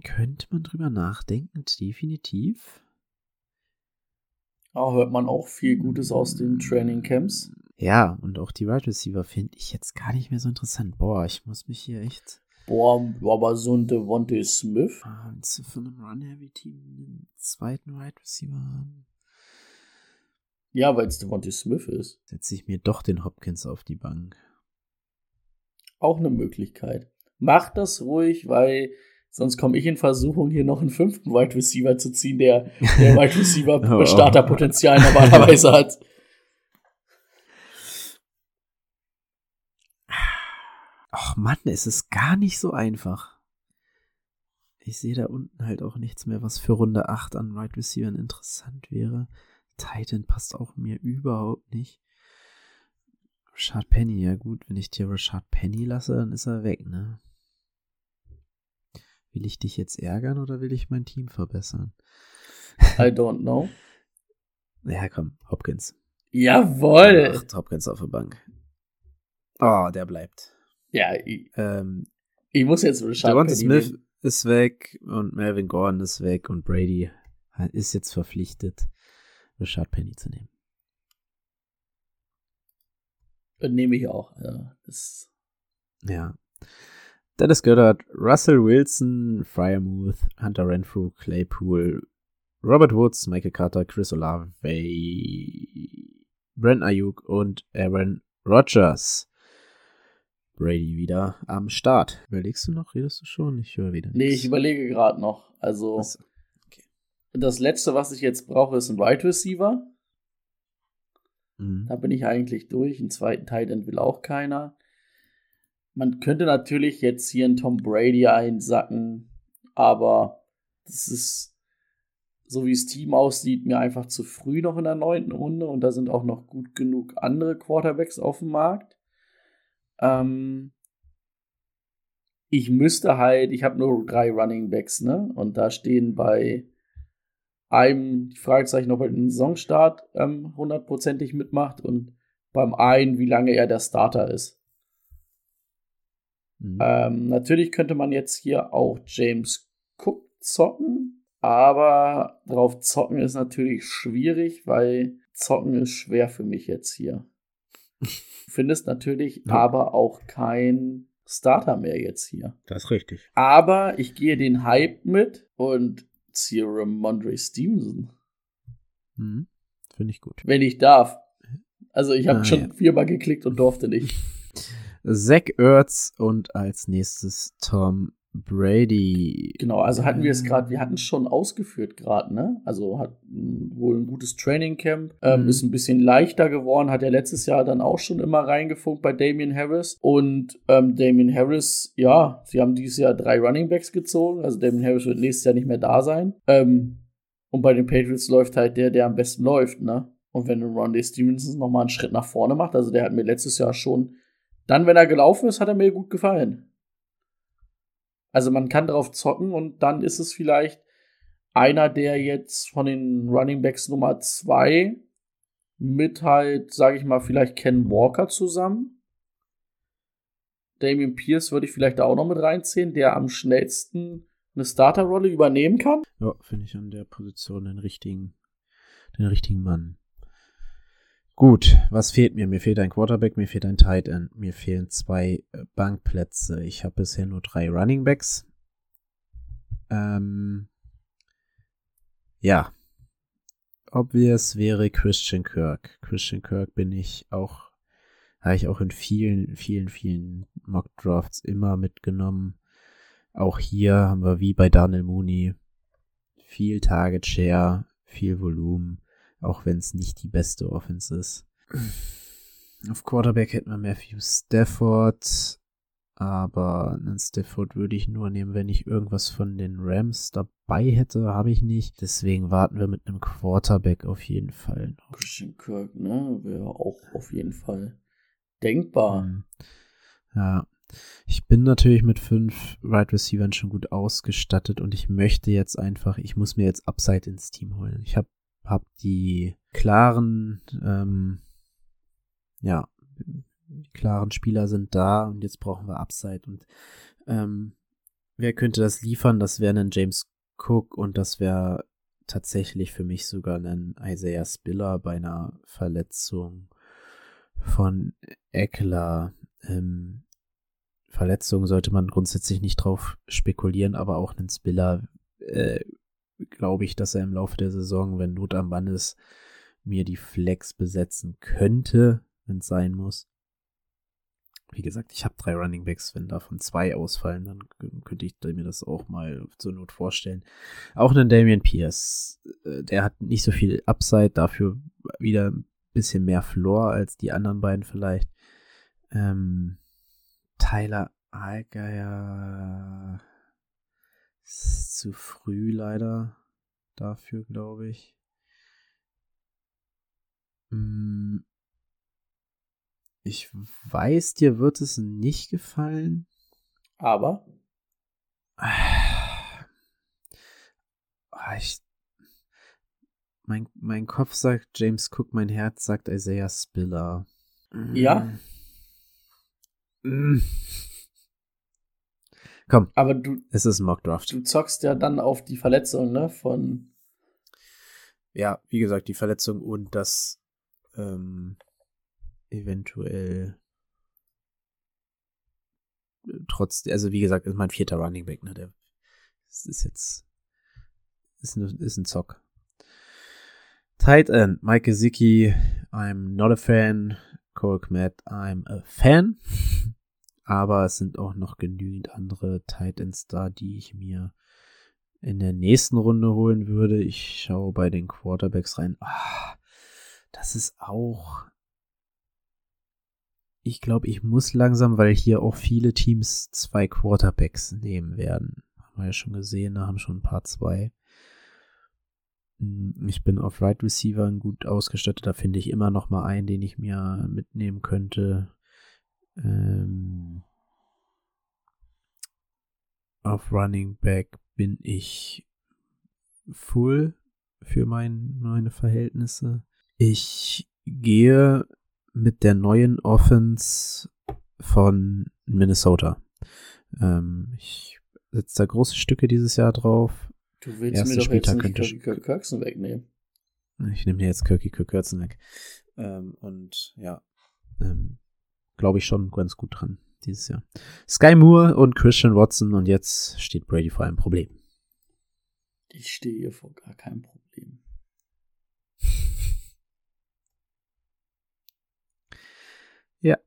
könnte man drüber nachdenken, definitiv. Da hört man auch viel Gutes aus den Training Camps. Ja, und auch die Wide Receiver finde ich jetzt gar nicht mehr so interessant. Boah, ich muss mich hier echt Boah, aber so ein Devontae Smith. ah, willst du von einem Run-Heavy-Team einen zweiten Wide Receiver haben? Ja, weil es Devontae Smith ist. Setze ich mir doch den Hopkins auf die Bank. Auch eine Möglichkeit. Mach das ruhig, weil sonst komme ich in Versuchung, hier noch einen fünften Wide Receiver zu ziehen, der, der Wide Receiver Oh. Starterpotenzial normalerweise hat. Ach Mann, es ist gar nicht so einfach. Ich sehe da unten halt auch nichts mehr, was für Runde 8 an Wide Receivers interessant wäre. Titan passt auch mir überhaupt nicht. Rashad Penny, ja gut, wenn ich dir Rashad Penny lasse, dann ist er weg, ne? Will ich dich jetzt ärgern oder will ich mein Team verbessern? I don't know. Ja, komm, Hopkins. Jawoll! Hopkins auf der Bank. Oh, der bleibt. Ja, ich, Ähm, ich muss jetzt Devonta Smith ist weg und Melvin Gordon ist weg und Brady ist jetzt verpflichtet, Rashad Penny zu nehmen. Äh, Nehme ich auch. Ja, das, Ja. Dennis Goddard, Russell Wilson, Fryermuth, Hunter Renfrew, Claypool, Robert Woods, Michael Carter, Chris Olave, Brent Ayuk und Aaron Rodgers. Brady wieder am Start. Überlegst du noch? Redest du schon? Ich höre wieder. nee, nichts. ich überlege gerade noch. Also, Achso. das letzte, was ich jetzt brauche, ist ein Wide Receiver. Mhm. Da bin ich eigentlich durch. Einen zweiten Tight will auch keiner. Man könnte natürlich jetzt hier einen Tom Brady einsacken, aber das ist, so wie das Team aussieht, mir einfach zu früh noch in der neunten Runde und da sind auch noch gut genug andere Quarterbacks auf dem Markt. Ähm, ich müsste halt, ich habe nur drei Running Backs, ne? Und da stehen bei einem die Fragezeichen, ob er den Saisonstart ähm, hundertprozentig mitmacht und beim einen, wie lange er der Starter ist. Mhm. Ähm, natürlich könnte man jetzt hier auch James Cook zocken, aber drauf zocken ist natürlich schwierig, weil zocken ist schwer für mich jetzt hier. Findest natürlich Ja. aber auch kein Starter mehr jetzt hier. Das ist richtig. Aber ich gehe den Hype mit und ziehe Ramondre Stevenson. Mhm. Finde ich gut. Wenn ich darf. Also ich habe Ah, schon ja. viermal geklickt und durfte nicht. Zach Ertz und als nächstes Tom Brady. Genau, also hatten wir es gerade, wir hatten es schon ausgeführt gerade, ne? Also hat wohl ein gutes Trainingcamp, ähm, Mhm. ist ein bisschen leichter geworden, hat er letztes Jahr dann auch schon immer reingefunkt bei Damian Harris. Und ähm, Damian Harris, ja, sie haben dieses Jahr drei Runningbacks gezogen, also Damian Harris wird nächstes Jahr nicht mehr da sein. Ähm, und bei den Patriots läuft halt der, der am besten läuft, ne? Und wenn Rondé Stevenson nochmal einen Schritt nach vorne macht, also der hat mir letztes Jahr schon, dann, wenn er gelaufen ist, hat er mir gut gefallen. Also man kann drauf zocken und dann ist es vielleicht einer, der jetzt von den Running Backs Nummer zwei mit halt, sage ich mal, vielleicht Ken Walker zusammen. Damian Pierce würde ich vielleicht auch noch mit reinziehen, der am schnellsten eine Starterrolle übernehmen kann. Ja, finde ich an der Position den richtigen, den richtigen Mann. Gut, was fehlt mir? Mir fehlt ein Quarterback, mir fehlt ein Tight End, mir fehlen zwei äh, Bankplätze. Ich habe bisher nur drei Running Backs. Ähm, ja. Obvious wäre Christian Kirk. Christian Kirk bin ich auch, habe ich auch in vielen, vielen, vielen Mock Drafts immer mitgenommen. Auch hier haben wir wie bei Daniel Mooney viel Target Share, viel Volumen, auch wenn es nicht die beste Offense ist. Auf Quarterback hätten wir Matthew Stafford, aber einen Stafford würde ich nur nehmen, wenn ich irgendwas von den Rams dabei hätte, habe ich nicht. Deswegen warten wir mit einem Quarterback auf jeden Fall noch. Christian Kirk, ne, wäre auch auf jeden Fall denkbar. Mhm. Ja. Ich bin natürlich mit fünf Wide Receivers schon gut ausgestattet und ich möchte jetzt einfach, ich muss mir jetzt Upside ins Team holen. Ich habe hab die klaren, ähm, ja, die klaren Spieler sind da und jetzt brauchen wir Upside und ähm, wer könnte das liefern? Das wäre ein James Cook und das wäre tatsächlich für mich sogar ein Isaiah Spiller bei einer Verletzung von Eckler. Ähm, Verletzungen sollte man grundsätzlich nicht drauf spekulieren, aber auch einen Spiller äh, glaube ich, dass er im Laufe der Saison, wenn Not am Mann ist, mir die Flex besetzen könnte, wenn es sein muss. Wie gesagt, ich habe drei Running Backs, wenn davon zwei ausfallen, dann könnte ich mir das auch mal zur Not vorstellen. Auch einen Damian Pierce, äh, der hat nicht so viel Upside, dafür wieder ein bisschen mehr Floor als die anderen beiden vielleicht. Ähm, Tyler Allgeier ist zu früh leider dafür, glaube ich. Mm, Ich weiß, dir wird es nicht gefallen. Aber Ah, Ich, mein, mein Kopf sagt James Cook, mein Herz sagt Isaiah Spiller. Ja? Mm. Komm, aber du, es ist ein Mockdraft. du zockst ja dann auf die Verletzung, ne, von Ja, wie gesagt, die Verletzung und das ähm, eventuell äh, trotz, also wie gesagt, ist mein vierter Running Back, ne? Der das ist jetzt ist ein, ist ein Zock. Tight End, Mike Gesicki, I'm not a fan. Cole Kmet, I'm a fan. Aber es sind auch noch genügend andere Tight Ends da, die ich mir in der nächsten Runde holen würde. Ich schaue bei den Quarterbacks rein. Ah, das ist auch. Ich glaube, ich muss langsam, weil hier auch viele Teams zwei Quarterbacks nehmen werden. Haben wir ja schon gesehen, da haben schon ein paar zwei. Hm, Ich bin auf Right Receiver gut ausgestattet. Da finde ich immer noch mal einen, den ich mir mitnehmen könnte. Ähm, auf Running Back bin ich full für mein, meine Verhältnisse. Ich gehe mit der neuen Offense von Minnesota. Ähm, ich setze da große Stücke dieses Jahr drauf. Du willst Erster mir doch jetzt Spieltag nicht könnte Kirky Kirk Kirksen wegnehmen. Ich nehme dir jetzt Kirky Kirkürzen weg. Ähm, und ja, ähm, glaube ich schon ganz gut dran. dieses Jahr. Sky Moore und Christian Watson und jetzt steht Brady vor einem Problem. Ich stehe hier vor gar keinem Problem. Ja,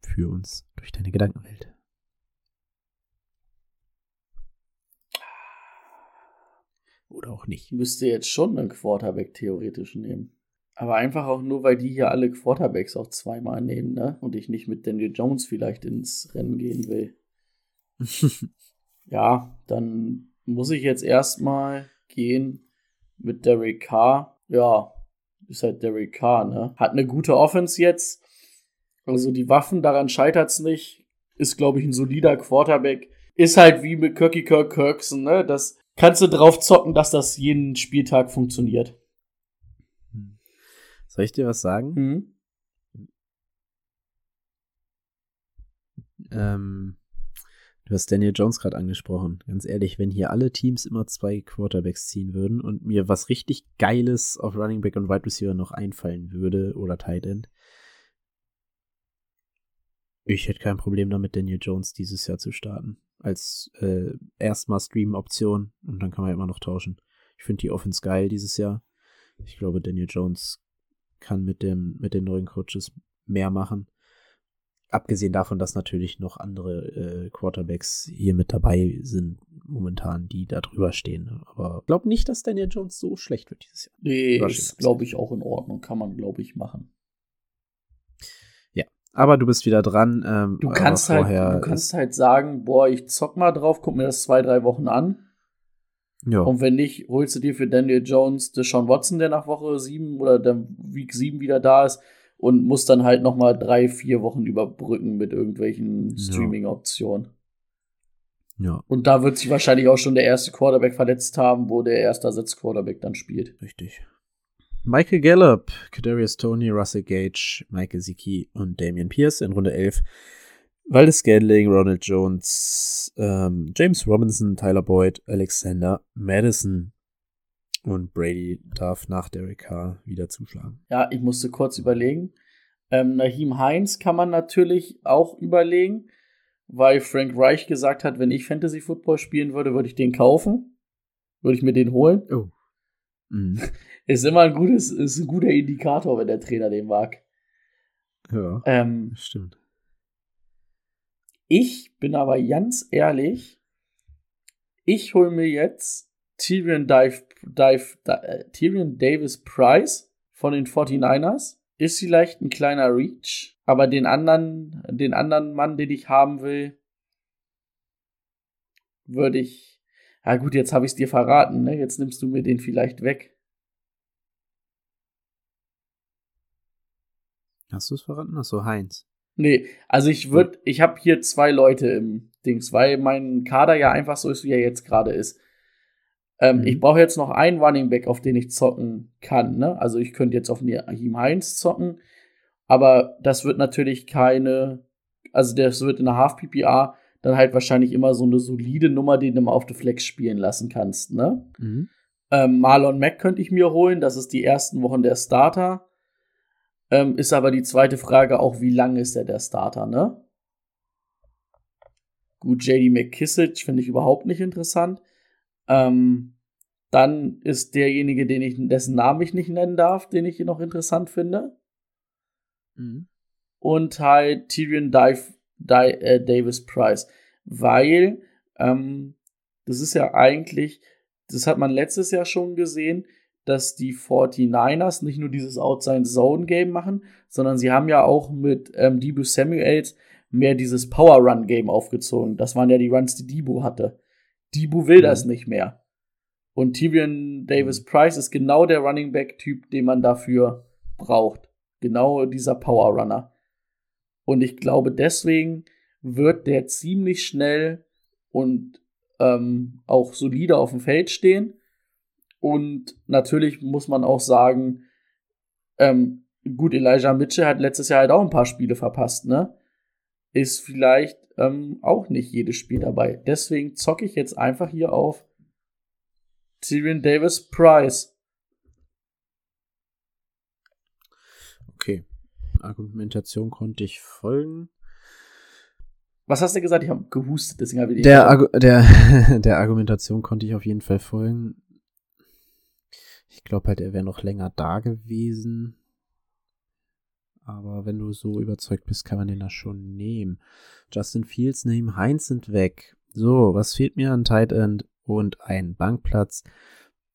führ uns durch deine Gedankenwelt. Oder auch nicht. Ich müsste jetzt schon einen Quarterback theoretisch nehmen. Aber einfach auch nur, weil die hier alle Quarterbacks auch zweimal nehmen, ne? Und ich nicht mit Daniel Jones vielleicht ins Rennen gehen will. ja, dann muss ich jetzt erstmal gehen mit Derek Carr. Ja, ist halt Derek Carr, ne? Hat eine gute Offense jetzt. Also die Waffen, daran scheitert's nicht. Ist, glaube ich, ein solider Quarterback. Ist halt wie mit Kirky Kirk Kirksen, ne? Das kannst du drauf zocken, dass das jeden Spieltag funktioniert. Soll ich dir was sagen? Mhm. Ähm, du hast Daniel Jones gerade angesprochen. Ganz ehrlich, wenn hier alle Teams immer zwei Quarterbacks ziehen würden und mir was richtig Geiles auf Running Back und Wide Receiver noch einfallen würde oder Tight End, ich hätte kein Problem damit, Daniel Jones dieses Jahr zu starten. Als äh, erstmal Stream-Option und dann kann man ja immer noch tauschen. Ich finde die Offense geil dieses Jahr. Ich glaube, Daniel Jones kann mit dem, mit den neuen Coaches mehr machen. Abgesehen davon, dass natürlich noch andere äh, Quarterbacks hier mit dabei sind, momentan, die da drüber stehen. Aber ich glaube nicht, dass Daniel Jones so schlecht wird dieses Jahr. Nee, ist, glaube ich, auch in Ordnung. Kann man, glaube ich, machen. Ja, aber du bist wieder dran. Ähm, du kannst halt, du kannst halt sagen, boah, ich zock mal drauf, guck mir das zwei, drei Wochen an. Ja. Und wenn nicht, holst du dir für Daniel Jones Deshaun Watson, der nach Woche 7 oder der Week 7 wieder da ist und musst dann halt noch mal drei, vier Wochen überbrücken mit irgendwelchen Streaming-Optionen. Ja. Und da wird sich wahrscheinlich auch schon der erste Quarterback verletzt haben, wo der erste Ersatzquarterback dann spielt. Richtig. Michael Gallup, Kadarius Tony, Russell Gage, Michael Ziki und Damian Pierce in Runde 11 Waldes Scandling, Ronald Jones, ähm, James Robinson, Tyler Boyd, Alexander Madison und Brady darf nach Derek Carr wieder zuschlagen. Ja, ich musste kurz überlegen. Ähm, Nahim Heinz kann man natürlich auch überlegen, weil Frank Reich gesagt hat, wenn ich Fantasy Football spielen würde, würde ich den kaufen. Würde ich mir den holen. Oh. Mhm. Ist immer ein gutes, ist ein guter Indikator, wenn der Trainer den mag. Ja. Ähm, stimmt. Ich bin aber ganz ehrlich, ich hole mir jetzt Tyrion, Dive, Dive, äh, Tyrion Davis Price von den 49ers. Ist vielleicht ein kleiner Reach, aber den anderen, den anderen Mann, den ich haben will, würde ich. Ja gut, jetzt habe ich es dir verraten, ne? Jetzt nimmst du mir den vielleicht weg. Hast du es verraten? Achso, Heinz. Nee, also ich würde, ich habe hier zwei Leute im Dings, weil mein Kader ja einfach so ist, wie er jetzt gerade ist. Ähm, mhm. Ich brauche jetzt noch einen Running Back, auf den ich zocken kann. Ne? Also ich könnte jetzt auf Nahim Heinz zocken, aber das wird natürlich keine, also das wird in der Half PPA dann halt wahrscheinlich immer so eine solide Nummer, die du mal auf der Flex spielen lassen kannst. Ne? Mhm. Ähm, Marlon Mack könnte ich mir holen, das ist die ersten Wochen der Starter. Ähm, ist aber die zweite Frage auch, wie lange ist er der Starter, ne? Gut, JD McKissick finde ich überhaupt nicht interessant. Ähm, dann ist derjenige, den ich, dessen Namen ich nicht nennen darf, den ich noch interessant finde. Mhm. Und halt Tyrion Dive, Di, äh, Davis Price. Weil, ähm, das ist ja eigentlich, das hat man letztes Jahr schon gesehen, dass die 49ers nicht nur dieses Outside Zone Game machen, sondern sie haben ja auch mit ähm, Debo Samuels mehr dieses Power Run Game aufgezogen. Das waren ja die Runs, die Debo hatte. Debo will mhm. das nicht mehr. Und Tyrion Davis mhm. Price ist genau der Running Back Typ, den man dafür braucht. Genau dieser Power Runner. Und ich glaube, deswegen wird der ziemlich schnell und ähm, auch solide auf dem Feld stehen und natürlich muss man auch sagen, ähm, gut, Elijah Mitchell hat letztes Jahr halt auch ein paar Spiele verpasst, ne? Ist vielleicht ähm, auch nicht jedes Spiel dabei. Deswegen zocke ich jetzt einfach hier auf Tyrion Davis Price. Okay. Argumentation konnte ich folgen. Was hast du gesagt? Ich habe gehustet, deswegen habe ich der, Argu der, der Argumentation konnte ich auf jeden Fall folgen. Ich glaube halt, er wäre noch länger da gewesen. Aber wenn du so überzeugt bist, kann man den da schon nehmen. Justin Fields, neben Heinz sind weg. So, was fehlt mir an Tight End und ein Bankplatz?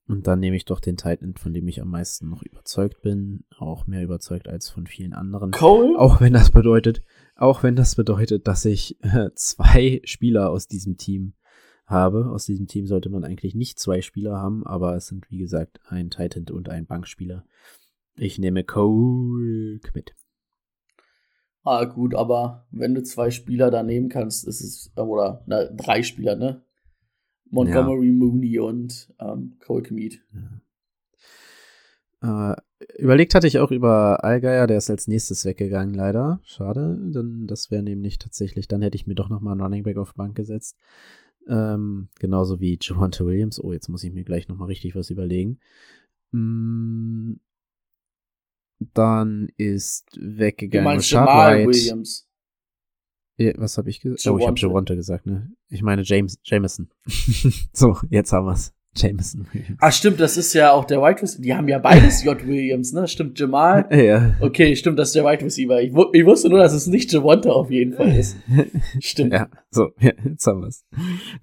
Und dann nehme ich doch den Tight End, von dem ich am meisten noch überzeugt bin. Auch mehr überzeugt als von vielen anderen. Cole? Auch wenn das bedeutet, auch wenn das bedeutet, dass ich äh, zwei Spieler aus diesem Team habe. Aus diesem Team sollte man eigentlich nicht zwei Spieler haben, aber es sind wie gesagt ein Titan und ein Bankspieler. Ich nehme Cole mit. Ah, gut, aber wenn du zwei Spieler da nehmen kannst, ist es, oder na, drei Spieler, ne? Montgomery, ja. Mooney und ähm, Cole Kmeet. Ja. Äh, überlegt hatte ich auch über Allgeier, der ist als nächstes weggegangen, leider. Schade, denn das wäre nämlich tatsächlich, dann hätte ich mir doch nochmal einen Running Back auf Bank gesetzt. Ähm, genauso wie Javante Williams. Oh, jetzt muss ich mir gleich nochmal richtig was überlegen. Mm, dann ist weggegangen. Du meinst Jamal White. Williams. Ja, was habe ich gesagt? Oh, ich habe Javante gesagt, ne? Ich meine James Jameson. so, jetzt haben wir's. Jameson Williams. Ah, stimmt, das ist ja auch der Wide Receiver. Die haben ja beides J. Williams, ne? Stimmt, Jamal. Ja. Okay, stimmt, das ist der Wide Receiver. Ich, ich wusste nur, dass es nicht Javante auf jeden Fall ist. Stimmt. ja, so, ja, jetzt haben wir's.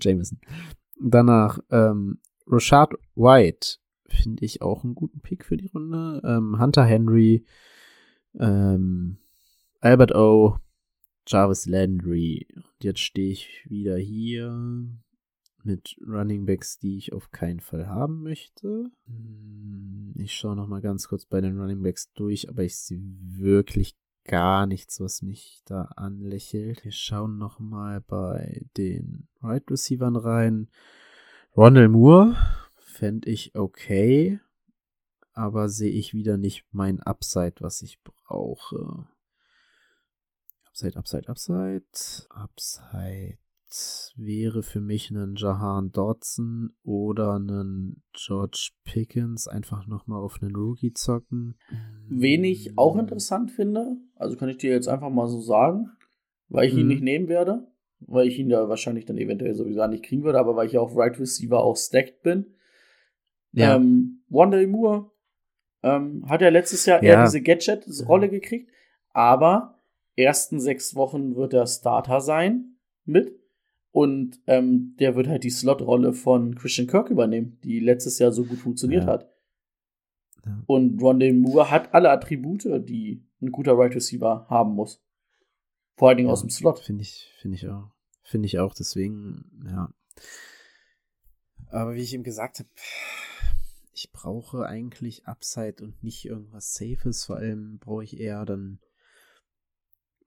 Jameson. Danach, ähm, Rashad White finde ich auch einen guten Pick für die Runde. Ähm, Hunter Henry, ähm, Albert O, Jarvis Landry. Und jetzt stehe ich wieder hier mit Running Backs, die ich auf keinen Fall haben möchte. Hm, ich schaue noch mal ganz kurz bei den Running Backs durch, aber ich sehe wirklich gar nichts, was mich da anlächelt. Wir schauen noch mal bei den Right Receivern rein. Ronald Moore fände ich okay, aber sehe ich wieder nicht mein Upside, was ich brauche. Upside, Upside, Upside. Upside wäre für mich ein Jahan Dodson oder ein George Pickens einfach nochmal auf einen Rookie zocken. Wen ich auch interessant finde, also kann ich dir jetzt einfach mal so sagen, weil ich ihn mhm. nicht nehmen werde, weil ich ihn ja wahrscheinlich dann eventuell sowieso nicht kriegen würde, aber weil ich auf Right Receiver auch stacked bin, ja. Ähm, Wanda Moore ähm, hat ja letztes Jahr ja. eher diese Gadget-Rolle gekriegt, aber ersten sechs Wochen wird er Starter sein mit. Und ähm, der wird halt die Slot-Rolle von Christian Kirk übernehmen, die letztes Jahr so gut funktioniert ja. hat. Ja. Und Rondé Moore hat alle Attribute, die ein guter Right Receiver haben muss. Vor allen Dingen ja, aus dem Slot. Finde ich, finde ich auch. Finde ich auch, deswegen, ja. Aber wie ich ihm gesagt habe, ich brauche eigentlich Upside und nicht irgendwas Safes. Vor allem brauche ich eher dann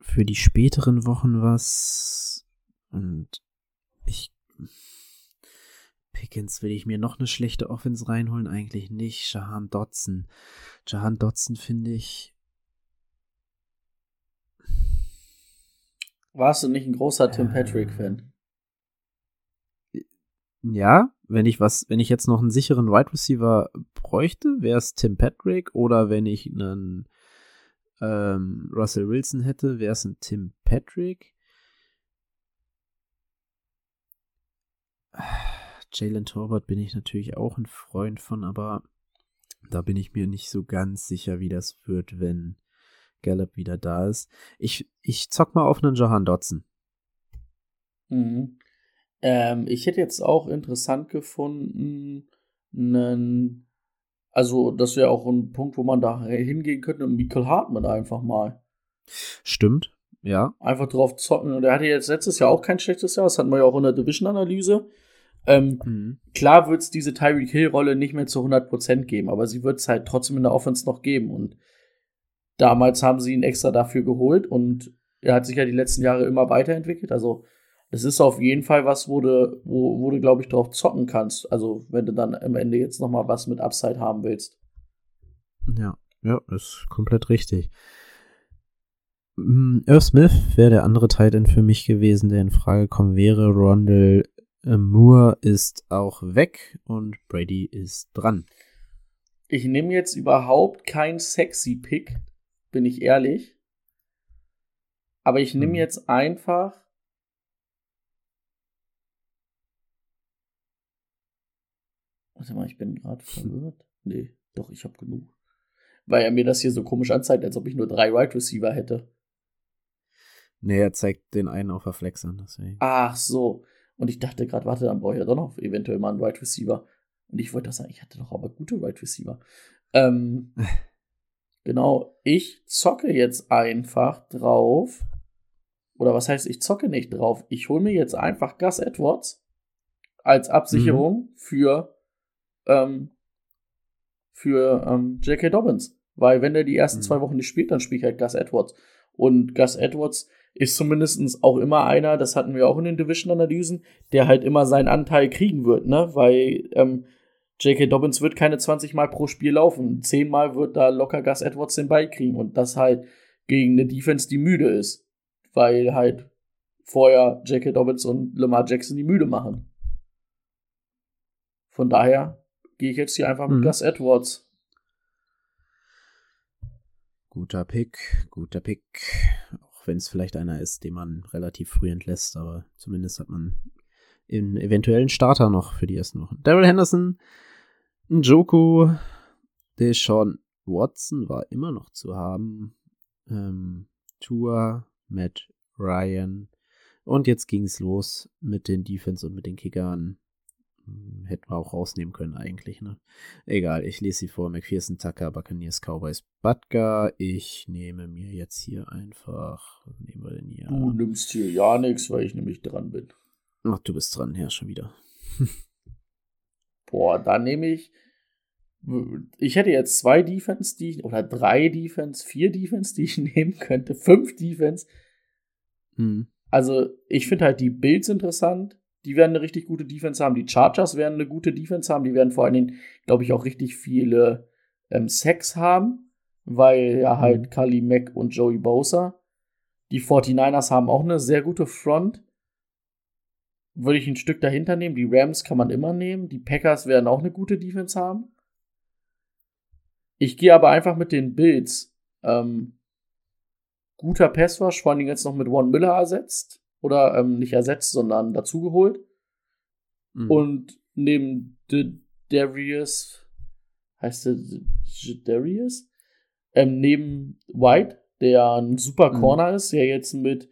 für die späteren Wochen was. Und ich. Pickens will ich mir noch eine schlechte Offense reinholen? Eigentlich nicht. Jahan Dotson. Jahan Dotson finde ich. Warst du nicht ein großer Tim Patrick-Fan? Ja, wenn ich was, wenn ich jetzt noch einen sicheren Wide right Receiver bräuchte, wäre es Tim Patrick oder wenn ich einen ähm, Russell Wilson hätte, wäre es ein Tim Patrick. Jalen Torbert bin ich natürlich auch ein Freund von, aber da bin ich mir nicht so ganz sicher, wie das wird, wenn Gallup wieder da ist. Ich, ich zock mal auf einen Johan Dotson. Mhm. Ähm, ich hätte jetzt auch interessant gefunden, einen, also das wäre auch ein Punkt, wo man da hingehen könnte und Michael Hartmann einfach mal. Stimmt, ja. Einfach drauf zocken. Und er hatte jetzt letztes Jahr auch kein schlechtes Jahr, das hatten wir ja auch in der Division-Analyse. Ähm, mhm. Klar wird es diese Tyreek Hill-Rolle nicht mehr zu 100% geben, aber sie wird es halt trotzdem in der Offense noch geben. Und damals haben sie ihn extra dafür geholt und er hat sich ja die letzten Jahre immer weiterentwickelt. Also es ist auf jeden Fall was, wo du, wo, wo du glaube ich, drauf zocken kannst. Also, wenn du dann am Ende jetzt noch mal was mit Upside haben willst. Ja, ja, ist komplett richtig. Mm, Irv Smith wäre der andere Titan für mich gewesen, der in Frage kommen wäre. Rondell äh, Moore ist auch weg und Brady ist dran. Ich nehme jetzt überhaupt kein sexy Pick, bin ich ehrlich. Aber ich nehme mhm. jetzt einfach. Warte mal, ich bin gerade verwirrt. Nee, doch, ich habe genug. Weil er mir das hier so komisch anzeigt, als ob ich nur drei Wide right Receiver hätte. Nee, er zeigt den einen auf der Flex an, deswegen. Ach so. Und ich dachte gerade, warte, dann brauche ich ja doch noch eventuell mal einen Wide Receiver. Und ich wollte das sagen, ich hatte doch aber gute Wide Receiver. Ähm, genau, ich zocke jetzt einfach drauf. Oder was heißt, ich zocke nicht drauf? Ich hole mir jetzt einfach Gus Edwards als Absicherung mhm. für, ähm, für ähm, J.K. Dobbins. Weil wenn er die ersten mhm. zwei Wochen nicht spielt, dann spiele ich halt Gus Edwards. Und Gus Edwards ist zumindest auch immer einer, das hatten wir auch in den Division-Analysen, der halt immer seinen Anteil kriegen wird, ne? Weil ähm, J.K. Dobbins wird keine 20 Mal pro Spiel laufen. Zehnmal wird da locker Gus Edwards den Ball kriegen und das halt gegen eine Defense, die müde ist. Weil halt vorher J.K. Dobbins und Lamar Jackson die müde machen. Von daher gehe ich jetzt hier einfach mit mhm. Gus Edwards. Guter Pick, guter Pick wenn es vielleicht einer ist, den man relativ früh entlässt, aber zumindest hat man einen eventuellen Starter noch für die ersten Wochen. Daryl Henderson, Njoku, Deshaun Watson war immer noch zu haben. Ähm, Tua, Matt Ryan. Und jetzt ging es los mit den Defense und mit den Kickern. Hm, hätten wir auch rausnehmen können eigentlich, ne? Egal, ich lese sie vor. McPherson, Tucker, Buccaneers, Cowboys, Butker. Ich nehme mir jetzt hier einfach, nehmen wir denn hier? Du nimmst hier ja nichts, weil ich nämlich dran bin. Ach, du bist dran, ja, schon wieder. Boah, dann nehme ich, ich hätte jetzt zwei Defense, die ich, oder drei Defense, vier Defense, die ich nehmen könnte, fünf Defense. Hm. Also, ich finde halt die Builds interessant die werden eine richtig gute Defense haben. Die Chargers werden eine gute Defense haben. Die werden vor allen Dingen, glaube ich, auch richtig viele ähm, Sacks haben, weil ja mhm. halt Kali Mack und Joey Bosa. Die 49ers haben auch eine sehr gute Front. Würde ich ein Stück dahinter nehmen. Die Rams kann man immer nehmen. Die Packers werden auch eine gute Defense haben. Ich gehe aber einfach mit den Bills. Ähm, guter Passwash, vor allen Dingen jetzt noch mit One Miller ersetzt. Oder ähm, nicht ersetzt, sondern dazugeholt. Mhm. Und neben De Darius, heißt der Darius? Ähm, neben White, der ein super mhm. Corner mhm. ist, der jetzt mit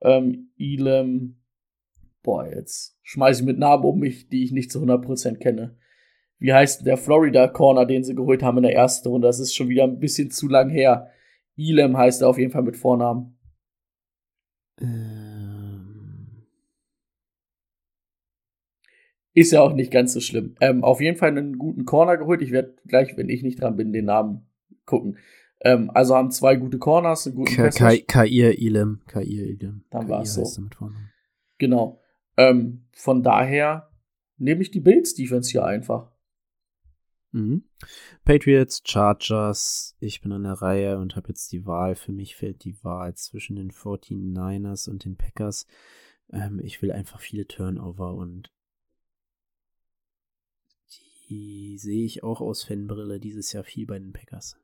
ähm, Elam, boah, jetzt schmeiße ich mit Namen um mich, die ich nicht zu 100% kenne. Wie heißt der Florida Corner, den sie geholt haben in der ersten Runde? Das ist schon wieder ein bisschen zu lang her. Elam heißt er auf jeden Fall mit Vornamen. Äh. Ist ja auch nicht ganz so schlimm. Ähm, auf jeden Fall einen guten Corner geholt. Ich werde gleich, wenn ich nicht dran bin, den Namen gucken. Ähm, also haben zwei gute Corners, einen guten Kair Ilem. Kair Ilem. Dann war es so. Genau. Ähm, von daher nehme ich die Bills Defense hier einfach. Mhm. Patriots, Chargers, ich bin an der Reihe und habe jetzt die Wahl. Für mich fällt die Wahl zwischen den 49ers und den Packers. Ähm, ich will einfach viele Turnover und die sehe ich auch aus Fanbrille dieses Jahr viel bei den Packers.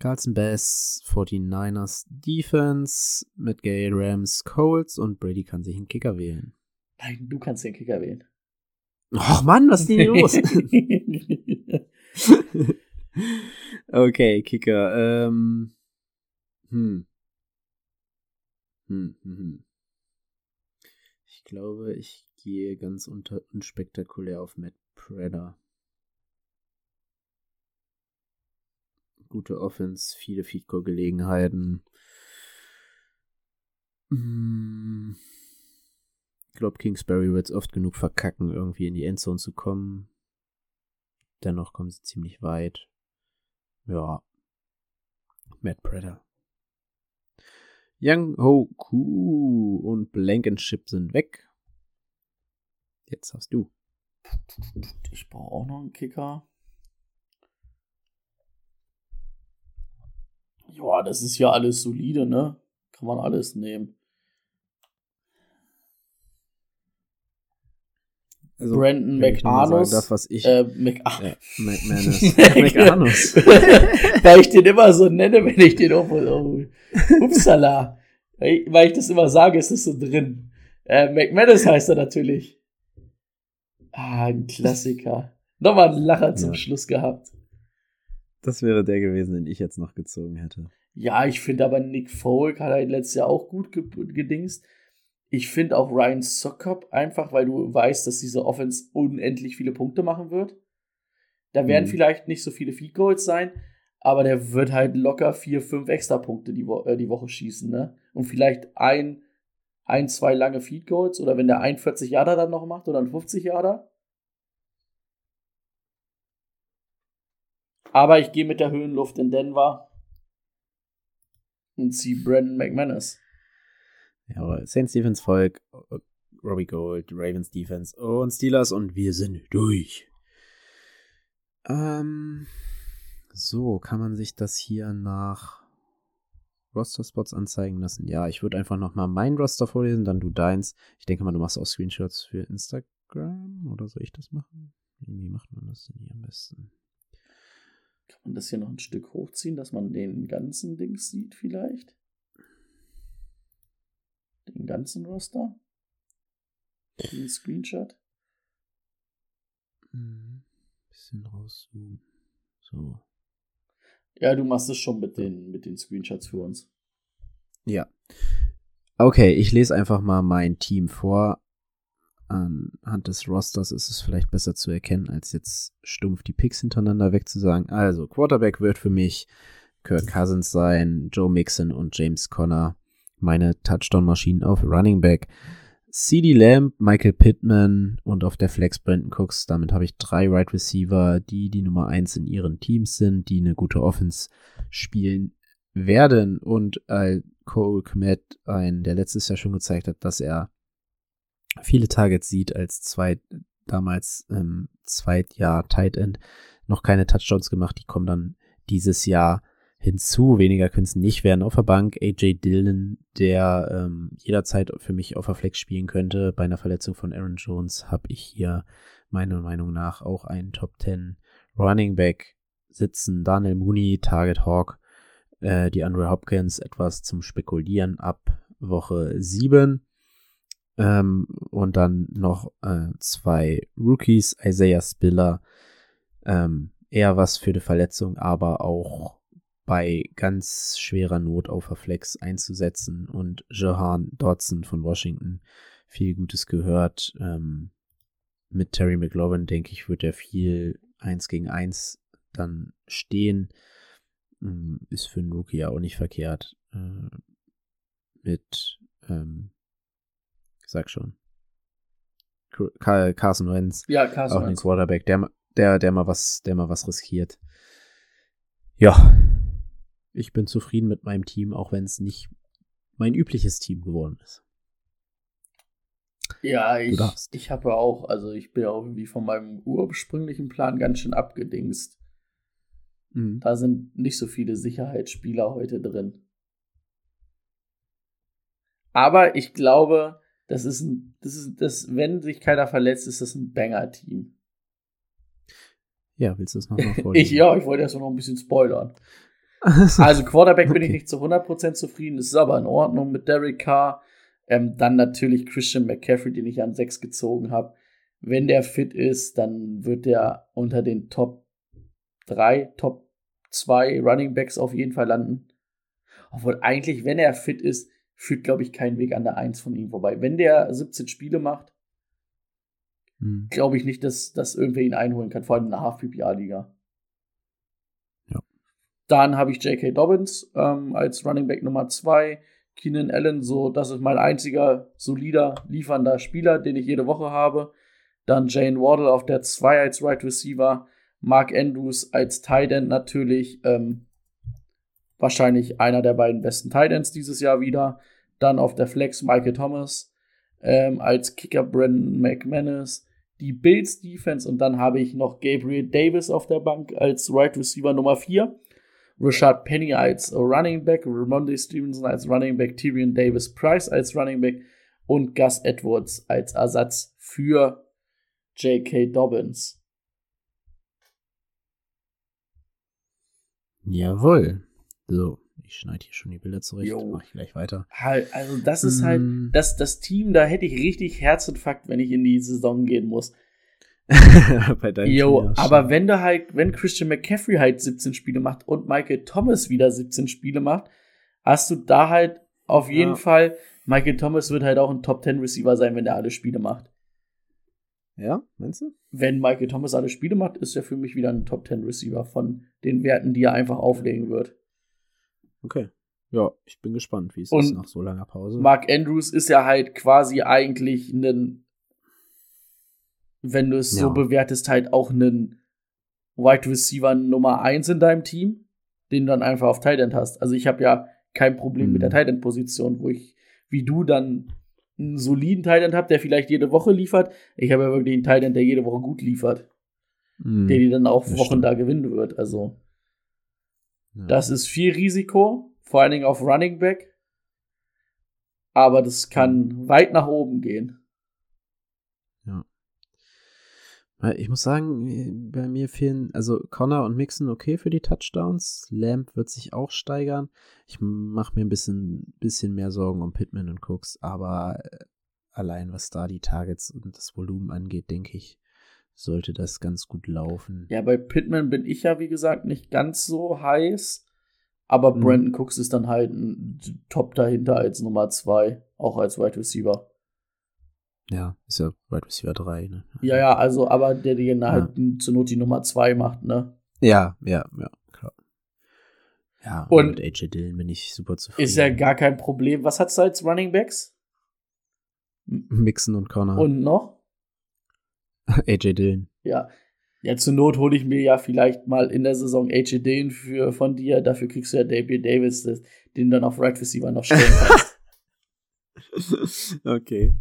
Carlson Bass, 49ers Defense mit Gay Rams, Colts und Brady kann sich einen Kicker wählen. Nein, du kannst den Kicker wählen. Och Mann, was ist denn los? okay, Kicker. Ähm. Hm. Hm, hm, hm. Ich glaube, ich gehe ganz unter unspektakulär auf Matt Preda. Gute Offense, viele Feedcore-Gelegenheiten. Hm. Ich glaube, Kingsbury wird es oft genug verkacken, irgendwie in die Endzone zu kommen. Dennoch kommen sie ziemlich weit. Ja. Matt Preda. Young Ho Ku und Blankenship sind weg. Jetzt hast du. Ich brauche auch noch einen Kicker. Ja, das ist ja alles solide, ne? Kann man alles nehmen. Also, Brandon McAnus. Darf, was ich, äh, McAnus. Ja, McManus. McAnus. Weil ich den immer so nenne, wenn ich den. Oh, upsala. Weil ich das immer sage, ist das so drin. Äh, McManus heißt er natürlich. Ah, ein Klassiker. Nochmal ein Lacher zum Ja. Schluss gehabt. Das wäre der gewesen, den ich jetzt noch gezogen hätte. Ja, ich finde aber Nick Folk hat halt letztes Jahr auch gut ge gedingst. Ich finde auch Ryan Sokop einfach, weil du weißt, dass diese Offense unendlich viele Punkte machen wird. Da werden Mhm. vielleicht nicht so viele Feed Goals sein, aber der wird halt locker vier, fünf extra Punkte die, Wo äh, die Woche schießen, ne? Und vielleicht ein, ein, zwei lange Feed Goals oder wenn der 41 Jahre dann noch macht oder ein 50 Jahre. Aber ich gehe mit der Höhenluft in Denver und ziehe Brandon McManus. Jawohl, Saints Defense Volk, Robbie Gold, Ravens Defense und Steelers und wir sind durch. Ähm, so, kann man sich das hier nach Roster-Spots anzeigen lassen? Ja, ich würde einfach nochmal mein Roster vorlesen, dann du deins. Ich denke mal, du machst auch Screenshots für Instagram oder soll ich das machen? Wie macht man das denn hier am besten? Kann man das hier noch ein Stück hochziehen, dass man den ganzen Dings sieht vielleicht? Den ganzen Roster? Den Screenshot? Hm, bisschen rauszoomen. So. Ja, du machst es schon mit den, mit den Screenshots für uns. Ja. Okay, ich lese einfach mal mein Team vor. Anhand des Rosters ist es vielleicht besser zu erkennen, als jetzt stumpf die Picks hintereinander wegzusagen. Also, Quarterback wird für mich Kirk Cousins sein, Joe Mixon und James Conner. Meine Touchdown-Maschinen auf Running Back. CD Lamb, Michael Pittman und auf der Flex Brandon Cooks. Damit habe ich drei Right Receiver, die die Nummer eins in ihren Teams sind, die eine gute Offense spielen werden. Und äh, Cole Kmet, ein, der letztes Jahr schon gezeigt hat, dass er viele Targets sieht als zweit, damals ähm, Zweitjahr Tight End, noch keine Touchdowns gemacht, die kommen dann dieses Jahr hinzu. Weniger können es nicht werden auf der Bank. AJ Dillon, der ähm, jederzeit für mich auf der Flex spielen könnte. Bei einer Verletzung von Aaron Jones habe ich hier meiner Meinung nach auch einen Top 10 Running Back sitzen. Daniel Mooney, Target Hawk, äh, die Andre Hopkins etwas zum Spekulieren ab Woche 7. Ähm, und dann noch äh, zwei Rookies, Isaiah Spiller, ähm, eher was für die Verletzung, aber auch bei ganz schwerer Not auf der Flex einzusetzen und Johan Dodson von Washington viel Gutes gehört. Ähm, mit Terry McLaurin, denke ich, wird er viel 1 gegen 1 dann stehen. Ähm, ist für einen Rookie ja auch nicht verkehrt. Äh, mit, ähm, ich sag schon, Car Carson Wentz, Ja, Carson auch ein. Quarterback, der, der, der mal was, der mal was riskiert. Ja, ich bin zufrieden mit meinem Team, auch wenn es nicht mein übliches Team geworden ist. Ja, ich, ich habe auch, also ich bin auch irgendwie von meinem ursprünglichen Plan ganz schön abgedingst. Mhm. Da sind nicht so viele Sicherheitsspieler heute drin. Aber ich glaube, das ist ein, das ist, das, wenn sich keiner verletzt, ist das ein Banger-Team. Ja, willst du es nochmal vorlesen? Ich, ja, ich wollte erst noch ein bisschen spoilern. Also Quarterback bin ich Okay. nicht zu 100% zufrieden, das ist aber in Ordnung mit Derek Carr. Ähm, dann natürlich Christian McCaffrey, den ich an 6 gezogen habe. Wenn der fit ist, dann wird der unter den Top 3, Top 2 Running Backs auf jeden Fall landen. Obwohl eigentlich, wenn er fit ist, führt, glaube ich, kein Weg an der 1 von ihm vorbei. Wenn der 17 Spiele macht, Mhm. glaube ich nicht, dass, dass irgendwer ihn einholen kann, vor allem in einer Half-PPA-Liga. Dann habe ich J.K. Dobbins ähm, als Running Back Nummer 2. Keenan Allen, so, das ist mein einziger solider, liefernder Spieler, den ich jede Woche habe. Dann Jane Wardle auf der 2 als Right Receiver. Mark Andrews als Tight End natürlich. Ähm, wahrscheinlich einer der beiden besten Tight Ends dieses Jahr wieder. Dann auf der Flex Michael Thomas ähm, als Kicker Brandon McManus. Die Bills Defense und dann habe ich noch Gabriel Davis auf der Bank als Right Receiver Nummer 4. Rashad Penny als Running Back, Ramonde Stevenson als Running Back, Tyrion Davis Price als Running Back und Gus Edwards als Ersatz für J.K. Dobbins. Jawohl. So, ich schneide hier schon die Bilder zurecht. Jo. Mach ich gleich weiter. Halt, also das ist halt, Mm. das, das Team, da hätte ich richtig Herzinfarkt, wenn ich in die Saison gehen muss. Bei deinem Jo, aber wenn du halt, wenn Christian McCaffrey halt 17 Spiele macht und Michael Thomas wieder 17 Spiele macht, hast du da halt auf jeden Ja. Fall, Michael Thomas wird halt auch ein Top 10 Receiver sein, wenn er alle Spiele macht. Ja, meinst du? Wenn Michael Thomas alle Spiele macht, ist er für mich wieder ein Top 10 Receiver von den Werten, die er einfach auflegen wird. Okay. Ja, ich bin gespannt, wie es ist nach so langer Pause. Mark Andrews ist ja halt quasi eigentlich ein, wenn du es so Ja. bewertest, halt auch ein Wide Receiver Nummer 1 in deinem Team, den du dann einfach auf Tight End hast. Also ich habe ja kein Problem mit der Mhm. Tight End Position, wo ich, wie du dann einen soliden Tight End habt, der vielleicht jede Woche liefert. Ich habe ja wirklich einen Tight End, der jede Woche gut liefert, Mhm. der die dann auch das Wochen stimmt. da gewinnen wird. Also Ja. das ist viel Risiko, vor allen Dingen auf Running Back. Aber das kann weit nach oben gehen. Weil Ich muss sagen, bei mir fehlen, also Connor und Mixon okay für die Touchdowns. Lamb wird sich auch steigern. Ich mache mir ein bisschen, bisschen mehr Sorgen um Pittman und Cooks, aber äh, allein was da die Targets und das Volumen angeht, denke ich, sollte das ganz gut laufen. Ja, bei Pittman bin ich ja, wie gesagt, nicht ganz so heiß. Aber Mhm. Brandon Cooks ist dann halt ein Top dahinter als Nummer zwei, auch als Wide Receiver. Ja, ist ja Wide Receiver 3, ne? Ja, ja, also, aber der den Ja. halt zur Not die Nummer zwei macht, ne? Ja, ja, ja, klar. Ja, Und- und mit AJ Dillon bin ich super zufrieden. Ist ja gar kein Problem. Was hat's da als Running Backs? Mixon und Connor. Und noch? AJ Dillon. Ja. Ja, zur Not hole ich mir ja vielleicht mal in der Saison AJ Dillon für, von dir. Dafür kriegst du ja Damian Davis, das, den dann auf Right Receiver noch stellen kannst. okay.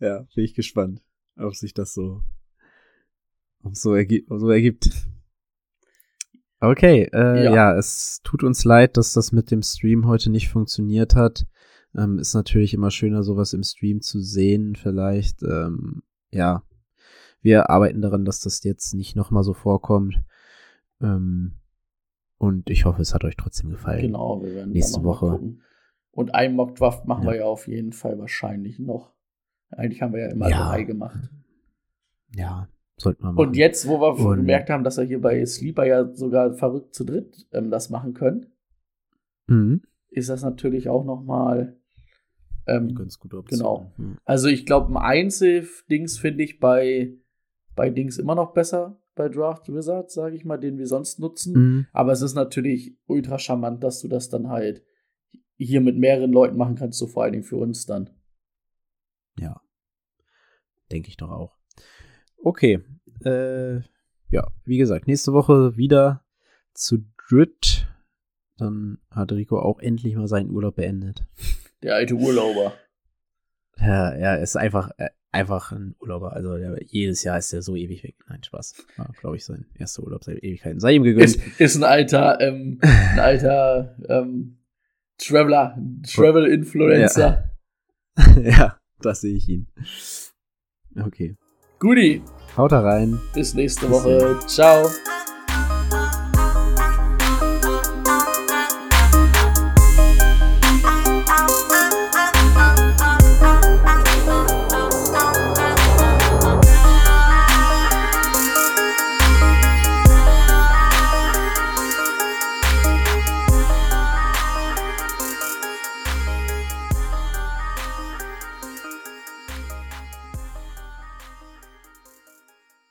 Ja, bin ich gespannt, ob sich das so, ob so, ergi so ergibt. Okay, äh, Ja. ja. es tut uns leid, dass das mit dem Stream heute nicht funktioniert hat. Ähm, ist natürlich immer schöner, sowas im Stream zu sehen, vielleicht. Ähm, ja, wir arbeiten daran, dass das jetzt nicht nochmal so vorkommt. Ähm, und ich hoffe, es hat euch trotzdem gefallen. Genau, wir werden Nächste Woche. gucken. Und einen Mockdraft machen Ja. wir ja auf jeden Fall wahrscheinlich noch. Eigentlich haben wir ja immer Ja. drei gemacht. Ja, sollten wir machen. Und jetzt, wo wir Und- gemerkt haben, dass wir hier bei Sleeper ja sogar verrückt zu dritt ähm, das machen können, Mhm. ist das natürlich auch noch mal ähm, Ganz gute Option. Genau. Mhm. Also ich glaube, ein Einzel-Dings finde ich bei, bei Dings immer noch besser, bei Draft Wizards, sage ich mal, den wir sonst nutzen. Mhm. Aber es ist natürlich ultra charmant, dass du das dann halt hier mit mehreren Leuten machen kannst, so vor allen Dingen für uns dann. Ja. Denke ich doch auch. Okay. Äh, ja, wie gesagt, nächste Woche wieder zu dritt. Dann hat Rico auch endlich mal seinen Urlaub beendet. Der alte Urlauber. Ja, er ist einfach, äh, einfach ein Urlauber. Also der, jedes Jahr ist er so ewig weg. Nein, Spaß. War, glaube ich, sein erster Urlaub seit Ewigkeiten. Sei ihm gegönnt. Ist, ist ein alter, ähm, ein alter ähm, Traveler, Travel-Influencer. ja, das sehe ich ihn. Okay. Guti, Haut da rein. bis nächste Bis Woche. Ciao.